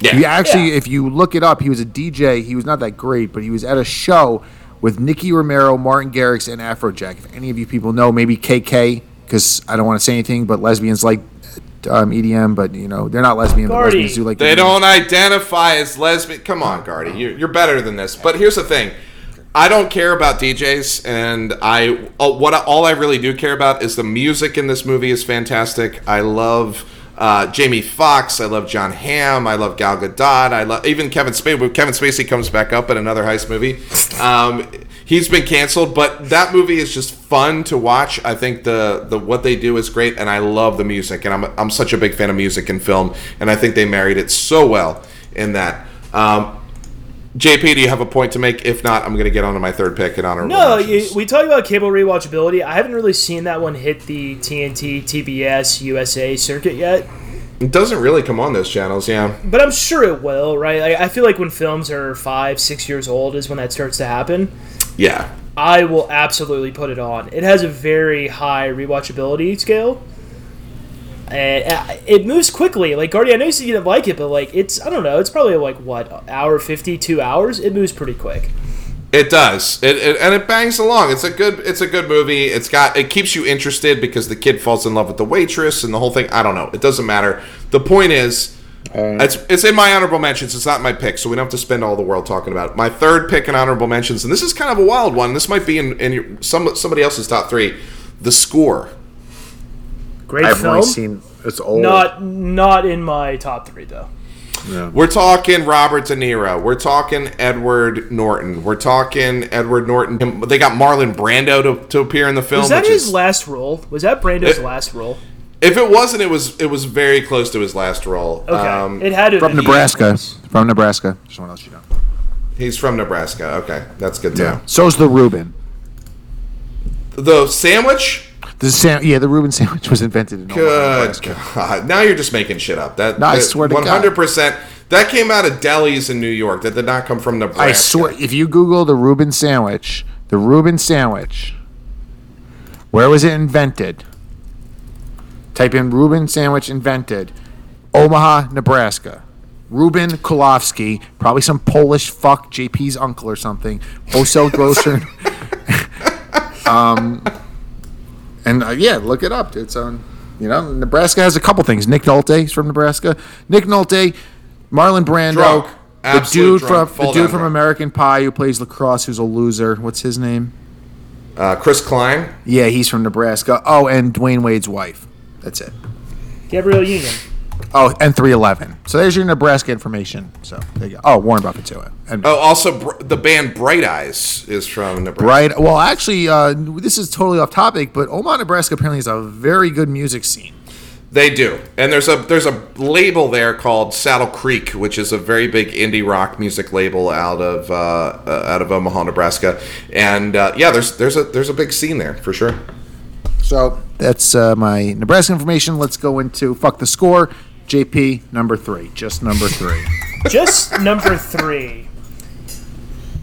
Yeah, He actually, Yeah. if you look it up, he was a DJ. He was not that great, but he was at a show with Nicky Romero, Martin Garrix, and Afrojack. If any of you people know, maybe KK, because I don't want to say anything, but lesbians like um, EDM, but you know they're not lesbian, but Gardy. lesbians do like. They EDM. don't identify as lesbian. Come on, Gardy, you're, you're better than this. But here's the thing. I don't care about DJs, and I uh, what all I really do care about is the music in this movie is fantastic. I love uh, Jamie Foxx, I love Jon Hamm, I love Gal Gadot, I love even Kevin Spacey. Kevin Spacey comes back up in another heist movie, um, he's been canceled, but that movie is just fun to watch. I think the the what they do is great, and I love the music, and I'm I'm such a big fan of music and film, and I think they married it so well in that. Um, JP, do you have a point to make? If not, I'm going to get on to my third pick and honor. No, you, we talk about cable rewatchability. I haven't really seen that one hit the TNT, TBS, USA circuit yet, It doesn't really come on those channels, yeah. but I'm sure it will. Right? I, I feel like when films are five, six years old is when that starts to happen. Yeah. I will absolutely put it on. It has a very high rewatchability scale. And uh, it moves quickly. Like Gardy, I know you said you didn't like it, but like it's I don't know, it's probably like what hour fifty, two hours. It moves pretty quick. It does, it, it, and it bangs along. It's a good, it's a good movie. It's got, it keeps you interested because the kid falls in love with the waitress and the whole thing. I don't know. It doesn't matter. The point is, it's it's in my honorable mentions. It's not my pick, so we don't have to spend all the world talking about it. My third pick in honorable mentions, and this is kind of a wild one. This might be in, in your, some somebody else's top three. The score. Great I've film. only seen it's old. not not in my top three though. We're talking Robert De Niro. We're talking Edward Norton. We're talking Edward Norton. They got Marlon Brando to, to appear in the film. Was that his is- last role? Was that Brando's It- last role? If it wasn't, it was it was very close to his last role. Okay, Um, it had to from been- Nebraska. From Nebraska. Just want to let you know. he's from Nebraska. Okay, that's good to know. So's the Reuben. The sandwich. The sam- yeah, the Reuben sandwich was invented in Omaha, Good. God! Now you're just making shit up. That No, I swear to God. one hundred percent. That came out of delis in New York. That did not come from Nebraska. I swear, if you Google the Reuben sandwich, the Reuben sandwich, where was it invented? Type in Reuben sandwich invented, Omaha, Nebraska. Reuben Kulofsky, probably some Polish fuck, JP's uncle or something, wholesale grocer. um, and uh, yeah, look it up. It's on. You know, Nebraska has a couple things. Nick Nolte is from Nebraska. Nick Nolte, Marlon Brando, Drunk. the Absolute dude drunk. from Fall the dude from drunk. American Pie who plays lacrosse, who's a loser. What's his name? Uh, Chris Klein. Yeah, he's from Nebraska. Oh, and Dwyane Wade's wife. That's it. Gabrielle Union. Oh, and 311. So there's your Nebraska information. So there you go. Oh, Warren Buffett too. And Oh, also Br- the band Bright Eyes is from Nebraska. right. Well, actually, uh, this is totally off topic, but Omaha, Nebraska apparently is a very good music scene. They do, and there's a there's a label there called Saddle Creek, which is a very big indie rock music label out of uh, uh, out of Omaha, Nebraska. And uh, yeah, there's there's a there's a big scene there for sure. So that's uh, my Nebraska information. Let's go into fuck the score. JP number three, just number three. Just number three.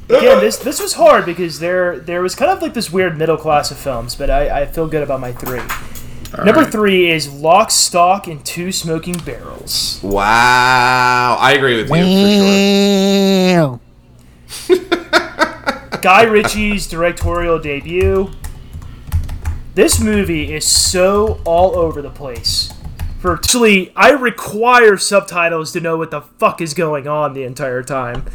Again, this this was hard because there there was kind of like this weird middle class of films, but I, I feel good about my three. number right. three is Lock, Stock, and Two Smoking Barrels. Wow, I agree with you for sure. Guy Ritchie's directorial debut. This movie is so all over the place. For actually, I require subtitles to know what the fuck is going on the entire time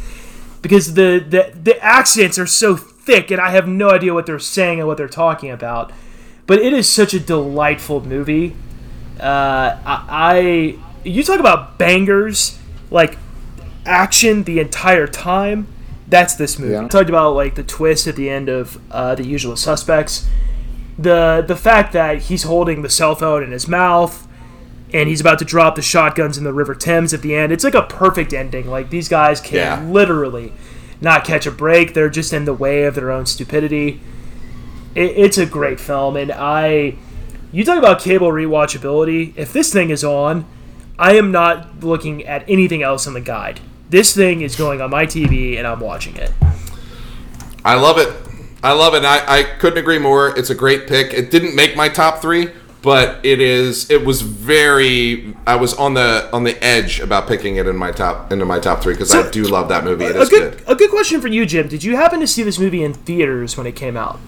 because the the, the accents are so thick and I have no idea what they're saying and what they're talking about. But it is such a delightful movie. Uh, I, I you talk about bangers like action the entire time. That's this movie. Yeah. Talked about like the twist at the end of uh, the Usual Suspects. The the fact that he's holding the cell phone in his mouth and he's about to drop the shotguns in the River Thames at the end. It's like a perfect ending. Like these guys can Yeah. literally not catch a break. They're just in the way of their own stupidity. It, it's a great film, and I. You talk about cable rewatchability. If this thing is on, I am not looking at anything else in the guide. This thing is going on my TV, and I'm watching it. I love it. I love it. I, I couldn't agree more. It's a great pick. It didn't make my top three, but it is. It was very. I was on the on the edge about picking it in my top into my top three because I do love that movie. It A is good, good. a good question for you, Jim. Did you happen to see this movie in theaters when it came out?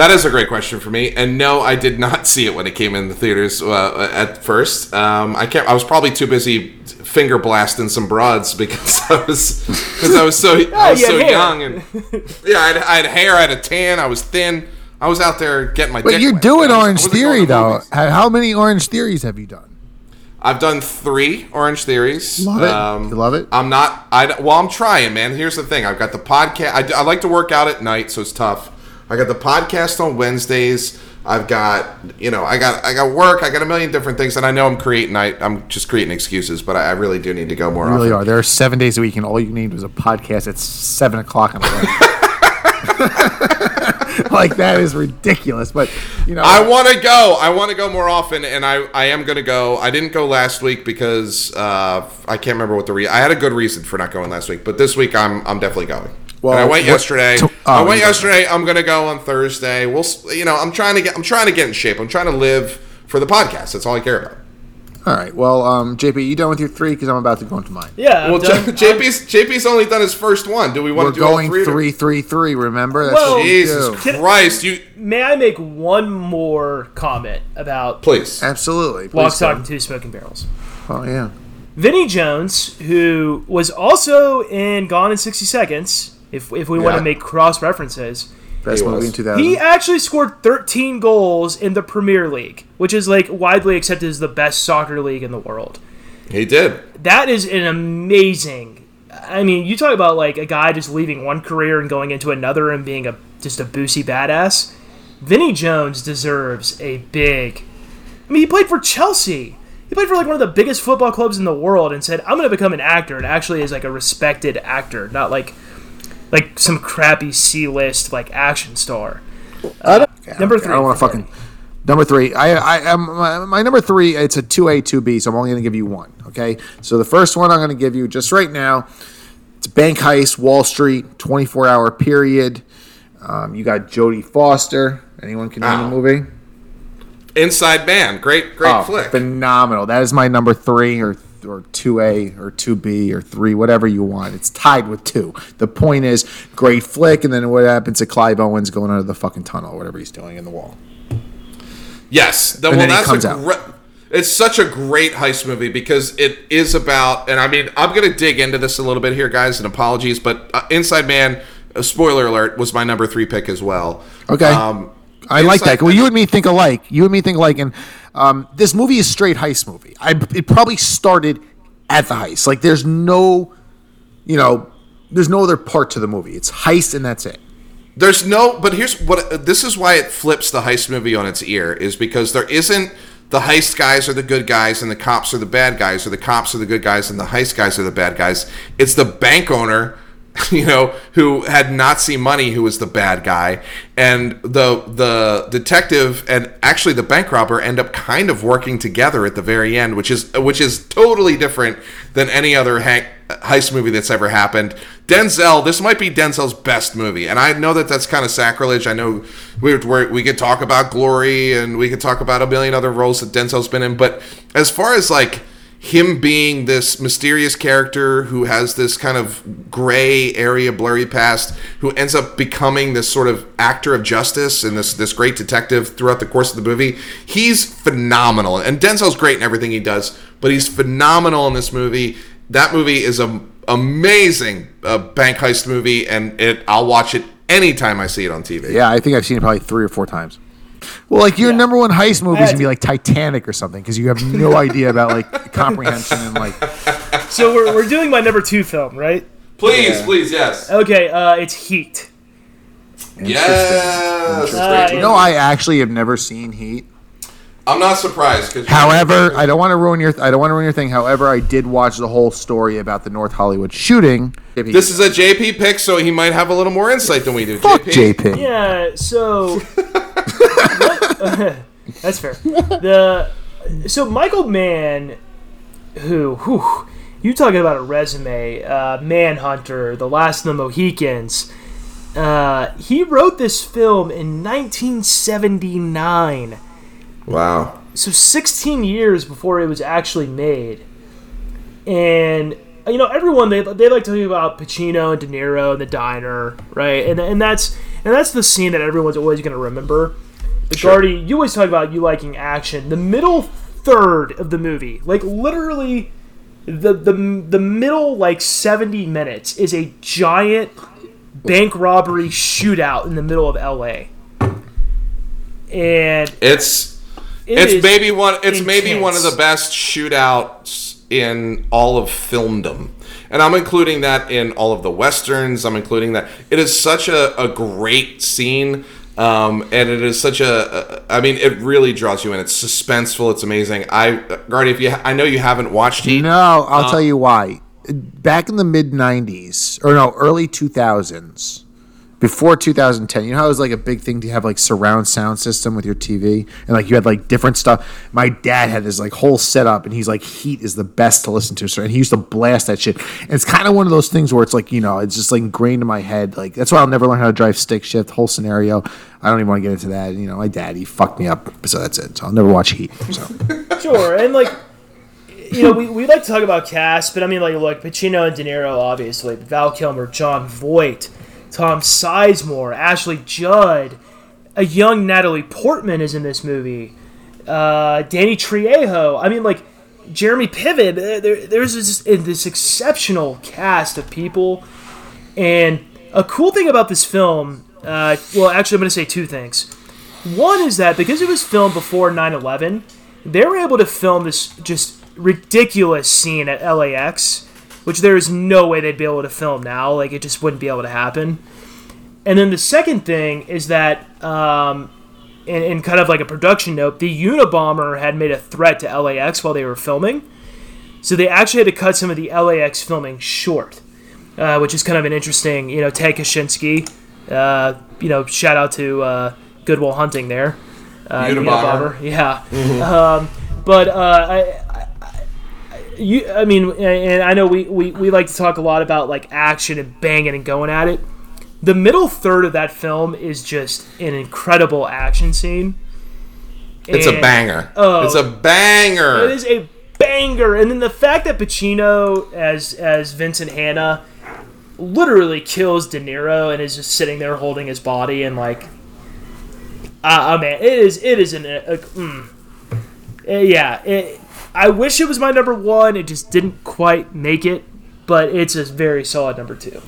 That is a great question for me. And no, I did not see it when it came in the theaters uh, at first. Um, I can't. I was probably too busy finger blasting some broads because I was because I was so I was you so hair. young and yeah, I had, I had hair, I had a tan, I was thin. I was out there getting my. But dick you're wet. doing I was- Orange Theory though. movies. How how many Orange Theories have you done? I've done three Orange Theories. Love it. You love it? I'm not. I well, I'm trying, man. Here's the thing. I've got the podcast. I, I like to work out at night, so it's tough. I got the podcast on Wednesdays. I've got you know I got I got work. I got a million different things, and I know I'm creating. I, I'm just creating excuses, but I, I really do need to go more You really often. are. There are seven days a week, and all you need was a podcast at seven o'clock in the morning. like that is ridiculous. But you know, I want to go. I want to go more often, and I, I am going to go. I didn't go last week because uh, I can't remember what the re- I had a good reason for not going last week, but this week I'm I'm definitely going. Well, and I went yesterday. to- I oh, went yesterday. I'm going to go on Thursday. We'll you know I'm trying to get I'm trying to get in shape. I'm trying to live for the podcast. That's all I care about. All right. Well, um, JP, you done with your three? Because I'm about to go into mine. Yeah. I'm Well, done. J- JP's JP's only done his first one. Do we want We're to do all going three? or- three, three, three. Remember? That's Well- Jesus. Can- Christ, you May I make one more comment about please. Absolutely. Please Lock, do. Stock, and Two Smoking Barrels? Oh yeah. Vinnie Jones, who was also in Gone in 60 Seconds, if, if we want to make cross references, Best He movie in 2000. he actually scored 13 goals in the Premier League, which is like widely accepted as the best soccer league in the world. He did. That is an amazing. I mean, you talk about like a guy just leaving one career and going into another and being a just a boozy badass. Vinnie Jones deserves a big. I mean, he played for Chelsea. He played for like one of the biggest football clubs in the world and said, "I'm going to become an actor." And actually, is like a respected actor, not like like some crappy C-list like action star. Number three. I don't want to fucking. Number three. I I am my, my number three. It's a two A two B. So I'm only going to give you one. Okay. So the first one I'm going to give you just right now. It's Bank Heist, Wall Street, 24 hour period. Um, you got Jodie Foster. Anyone can name Wow. the movie? Inside Man, great, great Oh, flick. phenomenal. That is my number three or or two A or two B or three, whatever you want. It's tied with two. The point is, great flick, and then what happens to Clive Owens going under the fucking tunnel, whatever he's doing in the wall. Yes, the, And well, then he that's comes out. great. It's such a great heist movie because it is about, and I mean, I'm gonna dig into this a little bit here, guys, and apologies, but uh, Inside Man, uh, spoiler alert, was my number three pick as well. Okay. Um, I like that. Well, you and me think alike. You and me think alike. And um, this movie is straight heist movie. I, it probably started at the heist. Like, there's no, you know, there's no other part to the movie. It's heist, and that's it. There's no, but here's what this is why it flips the heist movie on its ear is because there isn't the heist guys are the good guys and the cops are the bad guys, or the cops are the good guys and the heist guys are the bad guys. It's the bank owner, you know, who had Nazi money who was the bad guy, and the the detective and actually the bank robber end up kind of working together at the very end, which is which is totally different than any other ha- heist movie that's ever happened. Denzel, this might be Denzel's best movie, and I know that that's kind of sacrilege. I know we we we could talk about Glory and we could talk about a million other roles that Denzel's been in, but as far as like him being this mysterious character who has this kind of gray area, blurry past, who ends up becoming this sort of actor of justice and this this great detective throughout the course of the movie. He's phenomenal, and Denzel's great in everything he does, but he's phenomenal in this movie. That movie is a amazing uh, bank heist movie, and it I'll watch it anytime I see it on TV. Yeah, I think I've seen it probably three or four times. Well, like your number one heist movie is gonna be like Titanic or something because you have no idea about like comprehension and like. So we're, we're doing my number two film, right? Please, please, yes, Okay, uh, it's Heat. yes. Uh, You know, I actually have never seen Heat. I'm not surprised because However, I don't want to ruin your I don't want to ruin your thing. However, I did watch the whole story about the North Hollywood shooting. This is a JP pick, so he might have a little more insight than we do. fuck JP. Yeah, so that's fair. The so Michael Mann, who, whew, you talking about a resume? Uh, Manhunter, The Last of the Mohicans. Uh, he wrote this film in 1979, Wow. so 16 years before it was actually made. And you know, everyone they they like talking about Pacino and De Niro and the diner, right? And and that's and that's the scene that everyone's always going to remember. But Sure. You always talk about you liking action. The middle third of the movie, like literally, the the the middle like 70 minutes is a giant bank robbery shootout in the middle of L.A. And It's it it's maybe one it's maybe one of the best shootouts in all of filmdom. And I'm including that in all of the westerns. I'm including that. It is such a, a great scene. Um, and it is such a, I mean, it really draws you in. It's suspenseful. It's amazing. I, Gardy, if you, I know you haven't watched Heat. No, I'll tell you why. Back in the mid '90s, or no, early 2000s, before 2010, you know how it was like a big thing to have like surround sound system with your TV, and like you had like different stuff. My dad had this like whole setup, and he's like, "Heat is the best to listen to," so and he used to blast that shit. And it's kind of one of those things where it's like you know, it's just like ingrained in my head. Like that's why I'll never learn how to drive stick shift. Whole scenario. I don't even want to get into that. You know, my dad he fucked me up, so that's it. So I'll never watch Heat. So Sure, and like you know, we, we like to talk about cast, but I mean, like, look, Pacino and De Niro, obviously, Val Kilmer, Jon Voight, Tom Sizemore, Ashley Judd, a young Natalie Portman is in this movie, uh, Danny Trejo. I mean, like, Jeremy Piven. uh, There, there's this, this exceptional cast of people, and a cool thing about this film. Uh, well, actually, I'm going to say two things. One is that because it was filmed before 9 11, they were able to film this just ridiculous scene at LAX, which there is no way they'd be able to film now. Like, it just wouldn't be able to happen. And then the second thing is that, um, in, in kind of like a production note, the Unabomber had made a threat to LAX while they were filming. So they actually had to cut some of the LAX filming short, uh, which is kind of an interesting, you know, Ted Kaczynski. Uh, you know, shout out to uh, Good Will Hunting there. Uh, Unabomber. Yeah. Um, but uh, I- you, I mean, and I know we, we, we like to talk a lot about like action and banging and going at it. The middle third of that film is just an incredible action scene. It's a banger. Oh. it's a banger. It is a banger, and then the fact that Pacino as as Vincent Hanna literally kills De Niro and is just sitting there holding his body and like, ah, oh, man, it is it is an uh, uh, mm. Uh, yeah. It, I wish it was my number one. It just didn't quite make it, but it's a very solid number two.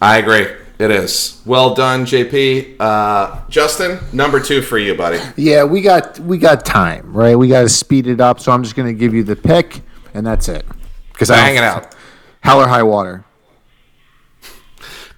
I agree. It is. Well done, JP. Uh, Justin, number two for you, buddy. Yeah, we got we got time, right? We got to speed it up. So I'm just gonna give you the pick, and that's it. Because Bang it out. Hell or high water.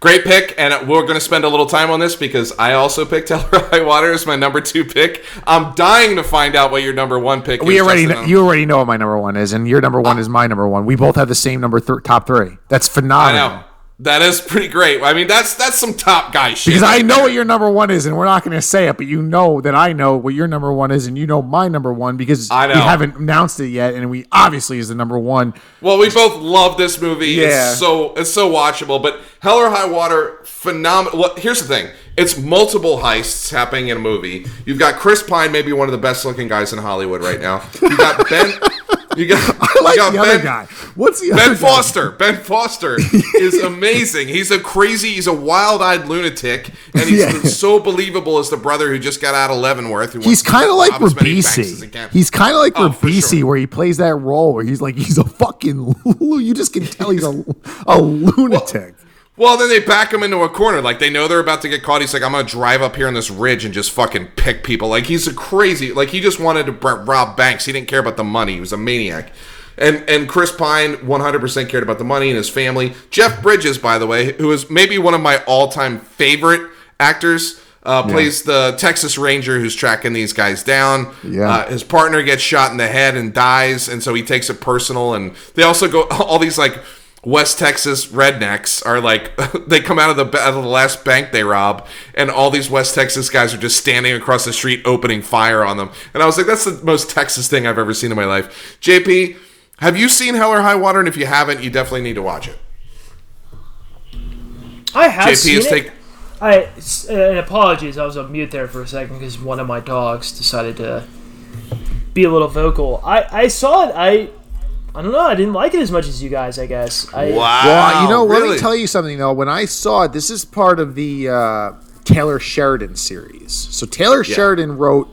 Great pick, and we're going to spend a little time on this because I also picked High Water as my number two pick. I'm dying to find out what your number one pick is. We is. already Justin. know, you already know what my number one is, and your number one is my number one. We both have the same number th- top three. That's I phenomenal. That is pretty great. I mean, that's that's some top guy shit. Because I know what your number one is, and we're not going to say it, but you know that I know what your number one is, and you know my number one because I know. we haven't announced it yet, and we obviously is the number one. Well, we both love this movie. Yeah. It's so it's so watchable. But Hell or High Water, phenomenal. Well, here's the thing: it's multiple heists happening in a movie. You've got Chris Pine, maybe one of the best looking guys in Hollywood right now. You got Ben. You got, I like got the ben, other guy. What's the Ben other guy? Foster. Ben Foster is amazing. He's a crazy, he's a wild-eyed lunatic, and he's Yeah. so believable as the brother who just got out of Leavenworth. He's kind of like rob as many banks as he Ribisi. He's kind of like Oh, Ribisi, sure. where he plays that role where he's like he's a fucking. You just can tell he's a a lunatic. Well, then they back him into a corner. Like they know they're about to get caught. He's like, I'm gonna drive up here on this ridge and just fucking pick people. Like he's a crazy. Like he just wanted to rob banks. He didn't care about the money. He was a maniac. And and Chris Pine 100% cared about the money and his family. Jeff Bridges, by the way, who is maybe one of my all-time favorite actors. Uh, plays the Texas Ranger who's tracking these guys down. Yeah. Uh, his partner gets shot in the head and dies, and so he takes it personal. And they also go all these like West Texas rednecks are like they come out of the out of the last bank they rob, and all these West Texas guys are just standing across the street opening fire on them. And I was like, that's the most Texas thing I've ever seen in my life. JP, have you seen Hell or High Water? And if you haven't, you definitely need to watch it. I have JP seen is it. take. I uh, and apologies, I was on mute there for a second because one of my dogs decided to be a little vocal. I I saw it. I I don't know. I didn't like it as much as you guys. I guess. I, Wow, Well, you know, let me tell you something though. When I saw it, this is part of the uh, Taylor Sheridan series. So Taylor Sheridan wrote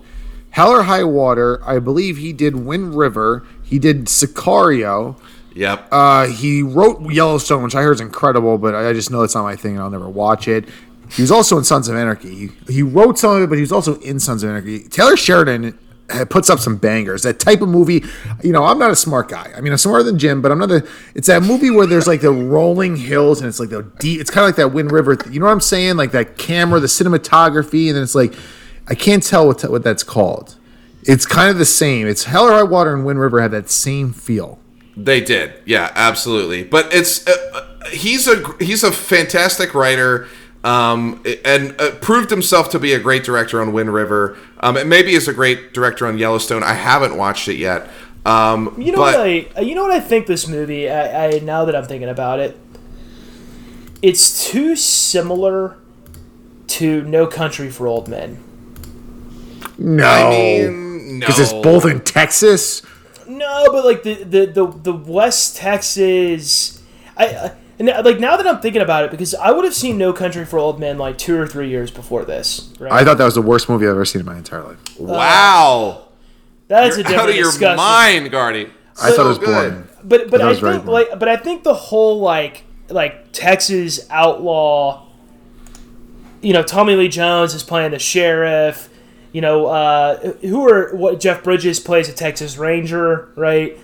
Hell or High Water. I believe he did Wind River. He did Sicario. Yep. Uh, he wrote Yellowstone, which I heard is incredible, but I just know it's not my thing, and I'll never watch it. He was also in Sons of Anarchy. He, he wrote some of it, but he was also in Sons of Anarchy. Taylor Sheridan puts up some bangers. That type of movie, you know, I'm not a smart guy. I mean, I'm smarter than Jim, but I'm not a. It's that movie where there's like the rolling hills, and it's like the deep. It's kind of like that Wind River. You know what I'm saying? Like that camera, the cinematography, and then it's like I can't tell what what that's called. It's kind of the same. It's Hell or High Water and Wind River had that same feel. They did, yeah, absolutely. But it's uh, uh, he's a he's a fantastic writer, um, and uh, proved himself to be a great director on Wind River. Um, and maybe is a great director on Yellowstone. I haven't watched it yet. Um, You know but what I? uh, You know what I think this movie. I, I now that I'm thinking about it, it's too similar to No Country for Old Men. No, I mean, no, because it's both in Texas. no, but like the the the, the West Texas, I. I and like now that I'm thinking about it, because I would have seen No Country for Old Men like two or three years before this. Right? I thought that was the worst movie I've ever seen in my entire life. Wow. that's You're a different out of your discussion. mind, Gardy. I thought it was good. boring. But but That I think like but I think the whole like like Texas outlaw. You know, Tommy Lee Jones is playing the sheriff. You know, uh, who are what Jeff Bridges plays a Texas Ranger, right?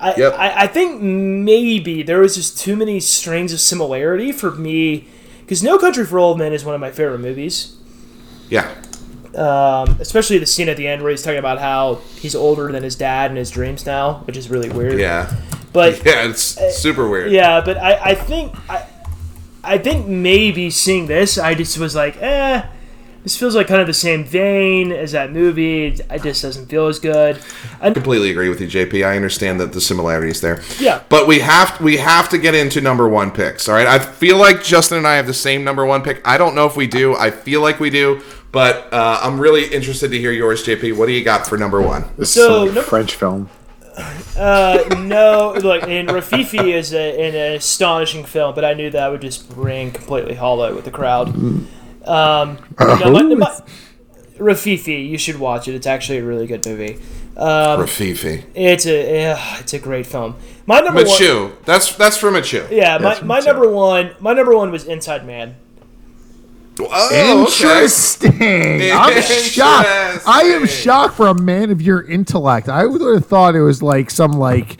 I, Yep. I, I think maybe there was just too many strings of similarity for me because No Country for Old Men is one of my favorite movies. Yeah. Um, especially the scene at the end where he's talking about how he's older than his dad in his dreams now, which is really weird. Yeah. But Yeah, it's super weird. yeah, but I, I think I, I think maybe seeing this, I just was like, eh, this feels like kind of the same vein as that movie. It just doesn't feel as good. I completely agree with you, JP. I understand that the similarities there. Yeah. But we have we have to get into number one picks. All right. I feel like Justin and I have the same number one pick. I don't know if we do. I feel like we do. But uh, I'm really interested to hear yours, JP. What do you got for number one? This So, is some French film. uh, no, look, and Rififi is a, an astonishing film, but I knew that would just ring completely hollow with the crowd. Um, no, my- my- Rififi, you should watch it. It's actually a really good movie. Um, Rififi. it's a uh, it's a great film. My number one. Machu. That's that's from Machu. Yeah, my, That's my what's number one my number one was Inside Man. Oh, okay. Interesting. I'm shocked. I am shocked for a man of your intellect. I would have thought it was like some like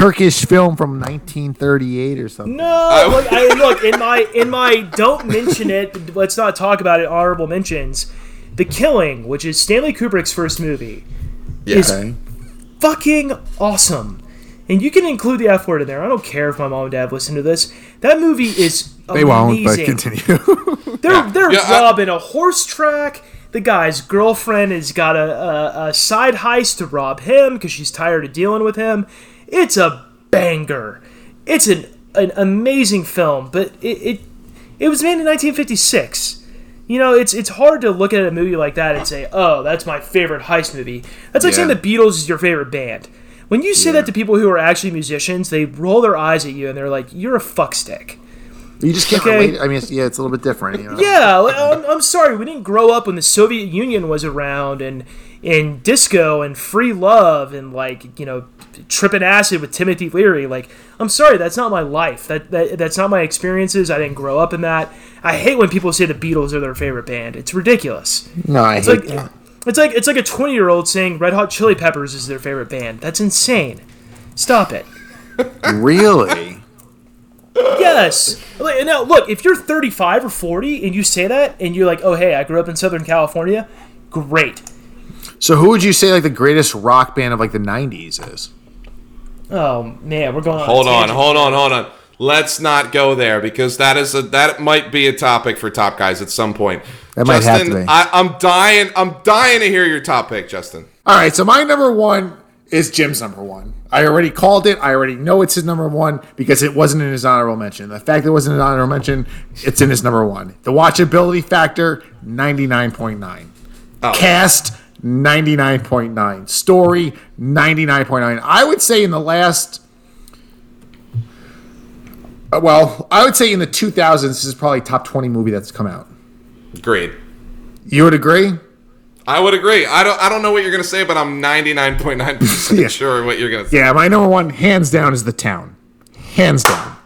Turkish film from 1938 or something. No, look, I, look in my in my don't mention it. Let's not talk about it. Honorable mentions, The Killing, which is Stanley Kubrick's first movie, is fucking awesome. And you can include the F word in there. I don't care if my mom and dad listen to this. That movie is amazing. They won't, but continue. They're they're Yeah, robbing a horse track. The guy's girlfriend has got a, a, a side heist to rob him because she's tired of dealing with him. It's a banger. It's an an amazing film, but it it, it was made in 1956. You know, it's it's hard to look at a movie like that and say, "Oh, that's my favorite heist movie." That's like saying the Beatles is your favorite band. When you say that to people who are actually musicians, they roll their eyes at you and they're like, "You're a fuckstick." you just can't Okay. relate. I mean, it's, yeah, it's a little bit different. You know? Yeah, I'm, I'm sorry, we didn't grow up when the Soviet Union was around and and disco and free love and like you know tripping acid with Timothy Leary. Like, I'm sorry, that's not my life. That, that that's not my experiences. I didn't grow up in that. I hate when people say the Beatles are their favorite band. It's ridiculous. No, I It's hate like that. it's like it's like a 20 year old saying Red Hot Chili Peppers is their favorite band. That's insane. Stop it. Really? Yes. Now, look, if you're 35 or 40 and you say that and you're like, oh, hey, I grew up in Southern California, great. So, who would you say like the greatest rock band of like the '90s is? Oh, man, we're going on. Hold on, hold on, hold on. Let's not go there because that is a that might be a topic for top guys at some point. That might have to be. I, I'm dying. I'm dying to hear your top pick, Justin. All right, so my number one is Jim's number one. I already called it. I already know it's his number one because it wasn't in his honorable mention. The fact that it wasn't an honorable mention, it's in his number one. The watchability factor, 99.9. Cast, 99.9. Story, 99.9. I would say in the last. uh, Well, I would say in the 2000s, this is probably top 20 movie that's come out. Great. You would agree? I would agree. I don't. I don't know what you're gonna say, but I'm 99.9 percent Yeah. sure what you're gonna say. Yeah, my number one, hands down, is The Town. Hands down.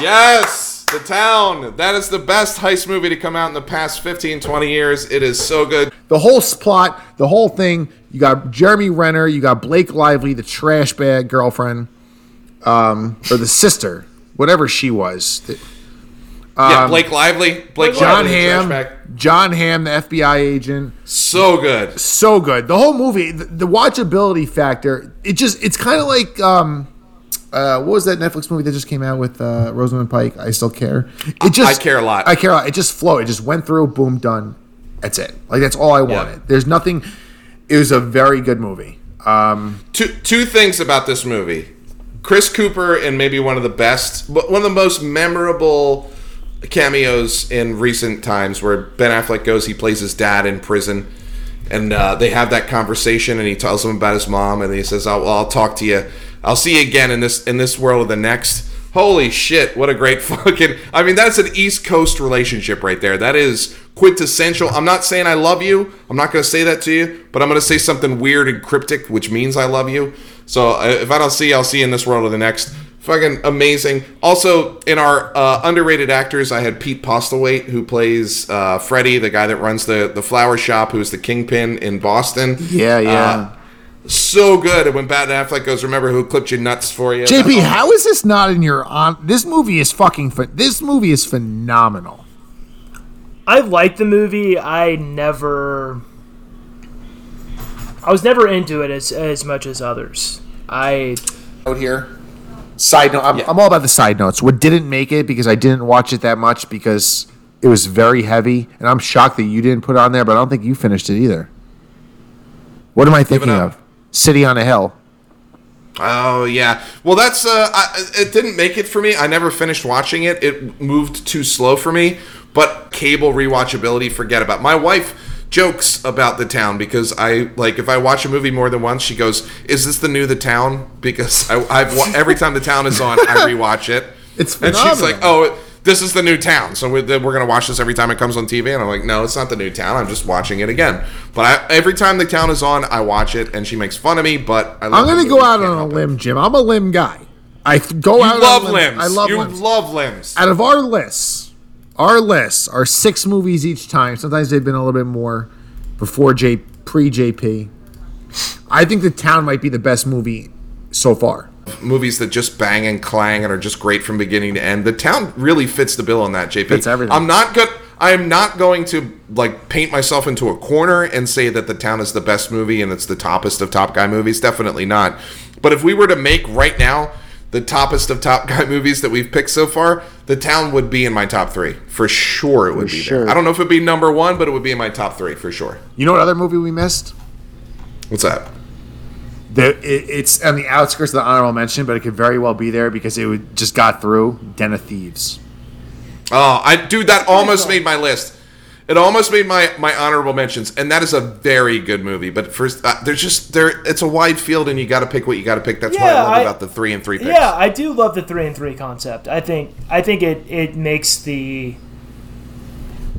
Yes, The Town. That is the best heist movie to come out in the past 15, 20 years. It is so good. the whole plot, the whole thing. You got Jeremy Renner, you got Blake Lively, the trash bag girlfriend, um, or the sister, whatever she was. The- yeah, Blake Lively. Blake Um, Jon Lively, Hamm. Jon Hamm, the FBI agent, So good. so good. The whole movie, the, the watchability factor. It just, it's kind of like, um, uh, what was that Netflix movie that just came out with uh, Rosamund Pike? I still care. It just, I Care a Lot. I care a lot. It just flowed. It just went through. Boom, done. That's it. Like that's all I wanted. There's nothing. It was a very good movie. Um, Two two things about this movie. Chris Cooper and maybe one of the best, but one of the most memorable cameos in recent times, where Ben Affleck goes, he plays his dad in prison. and uh, they have that conversation, and he tells him about his mom, and he says, "I'll, I'll talk to you. I'll see you again in this in this world of the next." Holy shit! What a great fucking. I mean, that's an East Coast relationship right there. That is quintessential. I'm not saying I love you. I'm not going to say that to you, but I'm going to say something weird and cryptic, which means I love you. So uh, if I don't see, you, I'll see you in this world or the next. Fucking amazing. Also, in our uh, underrated actors, I had Pete Postlethwaite, who plays uh, Freddy, the guy that runs the, the flower shop, who's the kingpin in Boston. Yeah, yeah. Uh, so good. And when Bat Affleck goes, remember who clipped your nuts for you? JP, oh. how is this not in your on? This movie is fucking. Ph- this movie is phenomenal. I like the movie. I never. I was never into it as as much as others. I Out here. Side note: I'm, I'm all about the side notes. What didn't make it because I didn't watch it that much because it was very heavy, and I'm shocked that you didn't put it on there. But I don't think you finished it either. What am I thinking of? City on a Hill. Oh yeah. Well, that's uh, I, it didn't make it for me. I never finished watching it. It moved too slow for me. But cable rewatchability, forget about. My wife jokes about the town because I like if I watch a movie more than once, she goes, "Is this the new The Town?" Because I, I've wa- every time the town is on, I rewatch it. It's and she's like, "Oh." This is the new town, so we're, we're gonna watch this every time it comes on TV. And I'm like, no, it's not the new town. I'm just watching it again. But I, every time the town is on, I watch it, and she makes fun of me. But I love I'm gonna go out on a help it. limb, Jim. I'm a limb guy. I go You out. love on a limbs. I love you limbs. love limbs. Out of our lists, our lists are six movies each time. Sometimes they've been a little bit more before J pre JP. I think the town might be the best movie so far. Movies that just bang and clang and are just great from beginning to end. The town really fits the bill on that, JP. Fits everything. I'm not good. I am not going to like paint myself into a corner and say that the town is the best movie and it's the toppest of Top Guy movies. Definitely not. But if we were to make right now the toppest of Top Guy movies that we've picked so far, the town would be in my top three for sure. It would be sure. there. I don't know if it'd be number one, but it would be in my top three for sure. You know what other movie we missed? What's that? The, it, it's on the outskirts of the honorable mention, but it could very well be there because it would, just got through. Den of Thieves. Oh, I dude, that almost made my list. It almost made my my honorable mentions, and that is a very good movie. But first, uh, there's just there. It's a wide field, and you got to pick what you got to pick. That's what I love I- about the three and three picks. yeah, I do love the three and three concept. I think I think it it makes the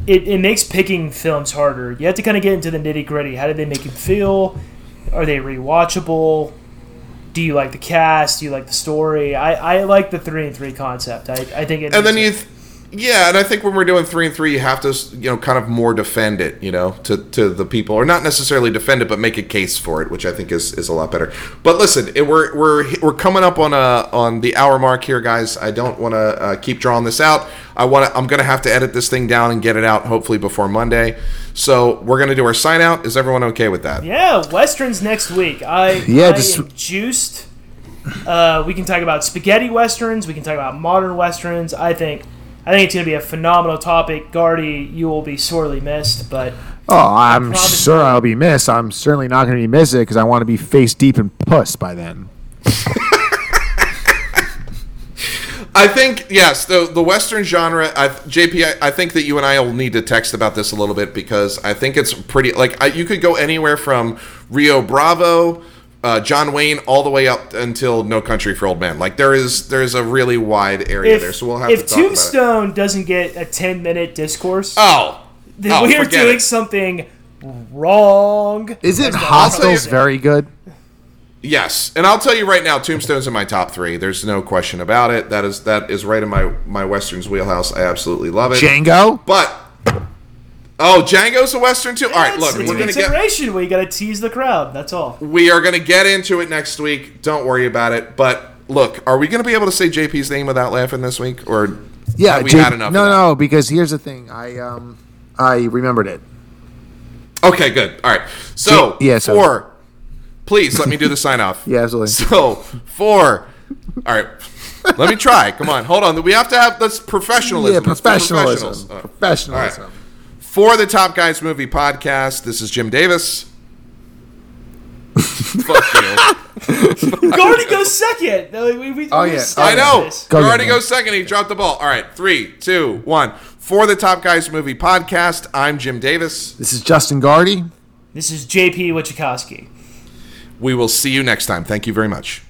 it, it makes picking films harder. You have to kind of get into the nitty gritty. How did they make you feel? Are they rewatchable? Do you like the cast? Do you like the story? I, I like the three and three concept. I, I think it. and then you, th- yeah, and I think when we're doing three and three, you have to you know kind of more defend it, you know, to to the people, or not necessarily defend it, but make a case for it, which I think is is a lot better. But listen, it, we're we're we're coming up on a on the hour mark here, guys. I don't want to uh, keep drawing this out. I want to. I'm gonna have to edit this thing down and get it out hopefully before Monday. So we're gonna do our sign out. Is everyone okay with that? Yeah, westerns next week. I Yeah, I just- am juiced. Uh, we can talk about spaghetti westerns. We can talk about modern westerns. I think I think it's going to be a phenomenal topic. Gardy, you will be sorely missed, but Oh, I'm sure. I'll be missed. I'm certainly not going to be missed it because I want to be face deep in puss by then. I think yes, the the Western genre. I, JP, I, I think that you and I will need to text about this a little bit because I think it's pretty. Like I, you could go anywhere from Rio Bravo, uh, John Wayne, all the way up until No Country for Old Men. Like there is there is a really wide area if, there. So we'll have if to talk about it. Tombstone doesn't get a 10 minute discourse, Oh, then oh, we are doing it. something wrong. Is it As the Hostiles very good? Yes, and I'll tell you right now, Tombstone's in my top three. There's no question about it. That is that is right in my my westerns wheelhouse. I absolutely love it. Django? But oh, Django's a western too. All right, look, it's we're gonna get consideration where you got to tease the crowd. That's all. We are going to get into it next week. Don't worry about it. But look, are we going to be able to say JP's name without laughing this week, or Yeah, have we J- had enough? No, of that? no, because here's the thing. I um, I remembered it. Okay, good. All right. So J- yeah, so- four. Please let me do the sign off. Yeah, absolutely. So four. All right. Let me try. Come on, hold on. We have to have that's professionalism. Yeah, Let's professionalism. professionals. Uh, Professionalism. All right. For the Top Guys Movie Podcast, this is Jim Davis. Fuck you. Gardy goes second. We, we, Oh, we yeah. I know. this. Go Already get goes second. He dropped the ball. All right, three, two, one. For the Top Guys Movie Podcast, I'm Jim Davis. This is Justin Gardy. This is JP Wachikowski. We will see you next time. Thank you very much.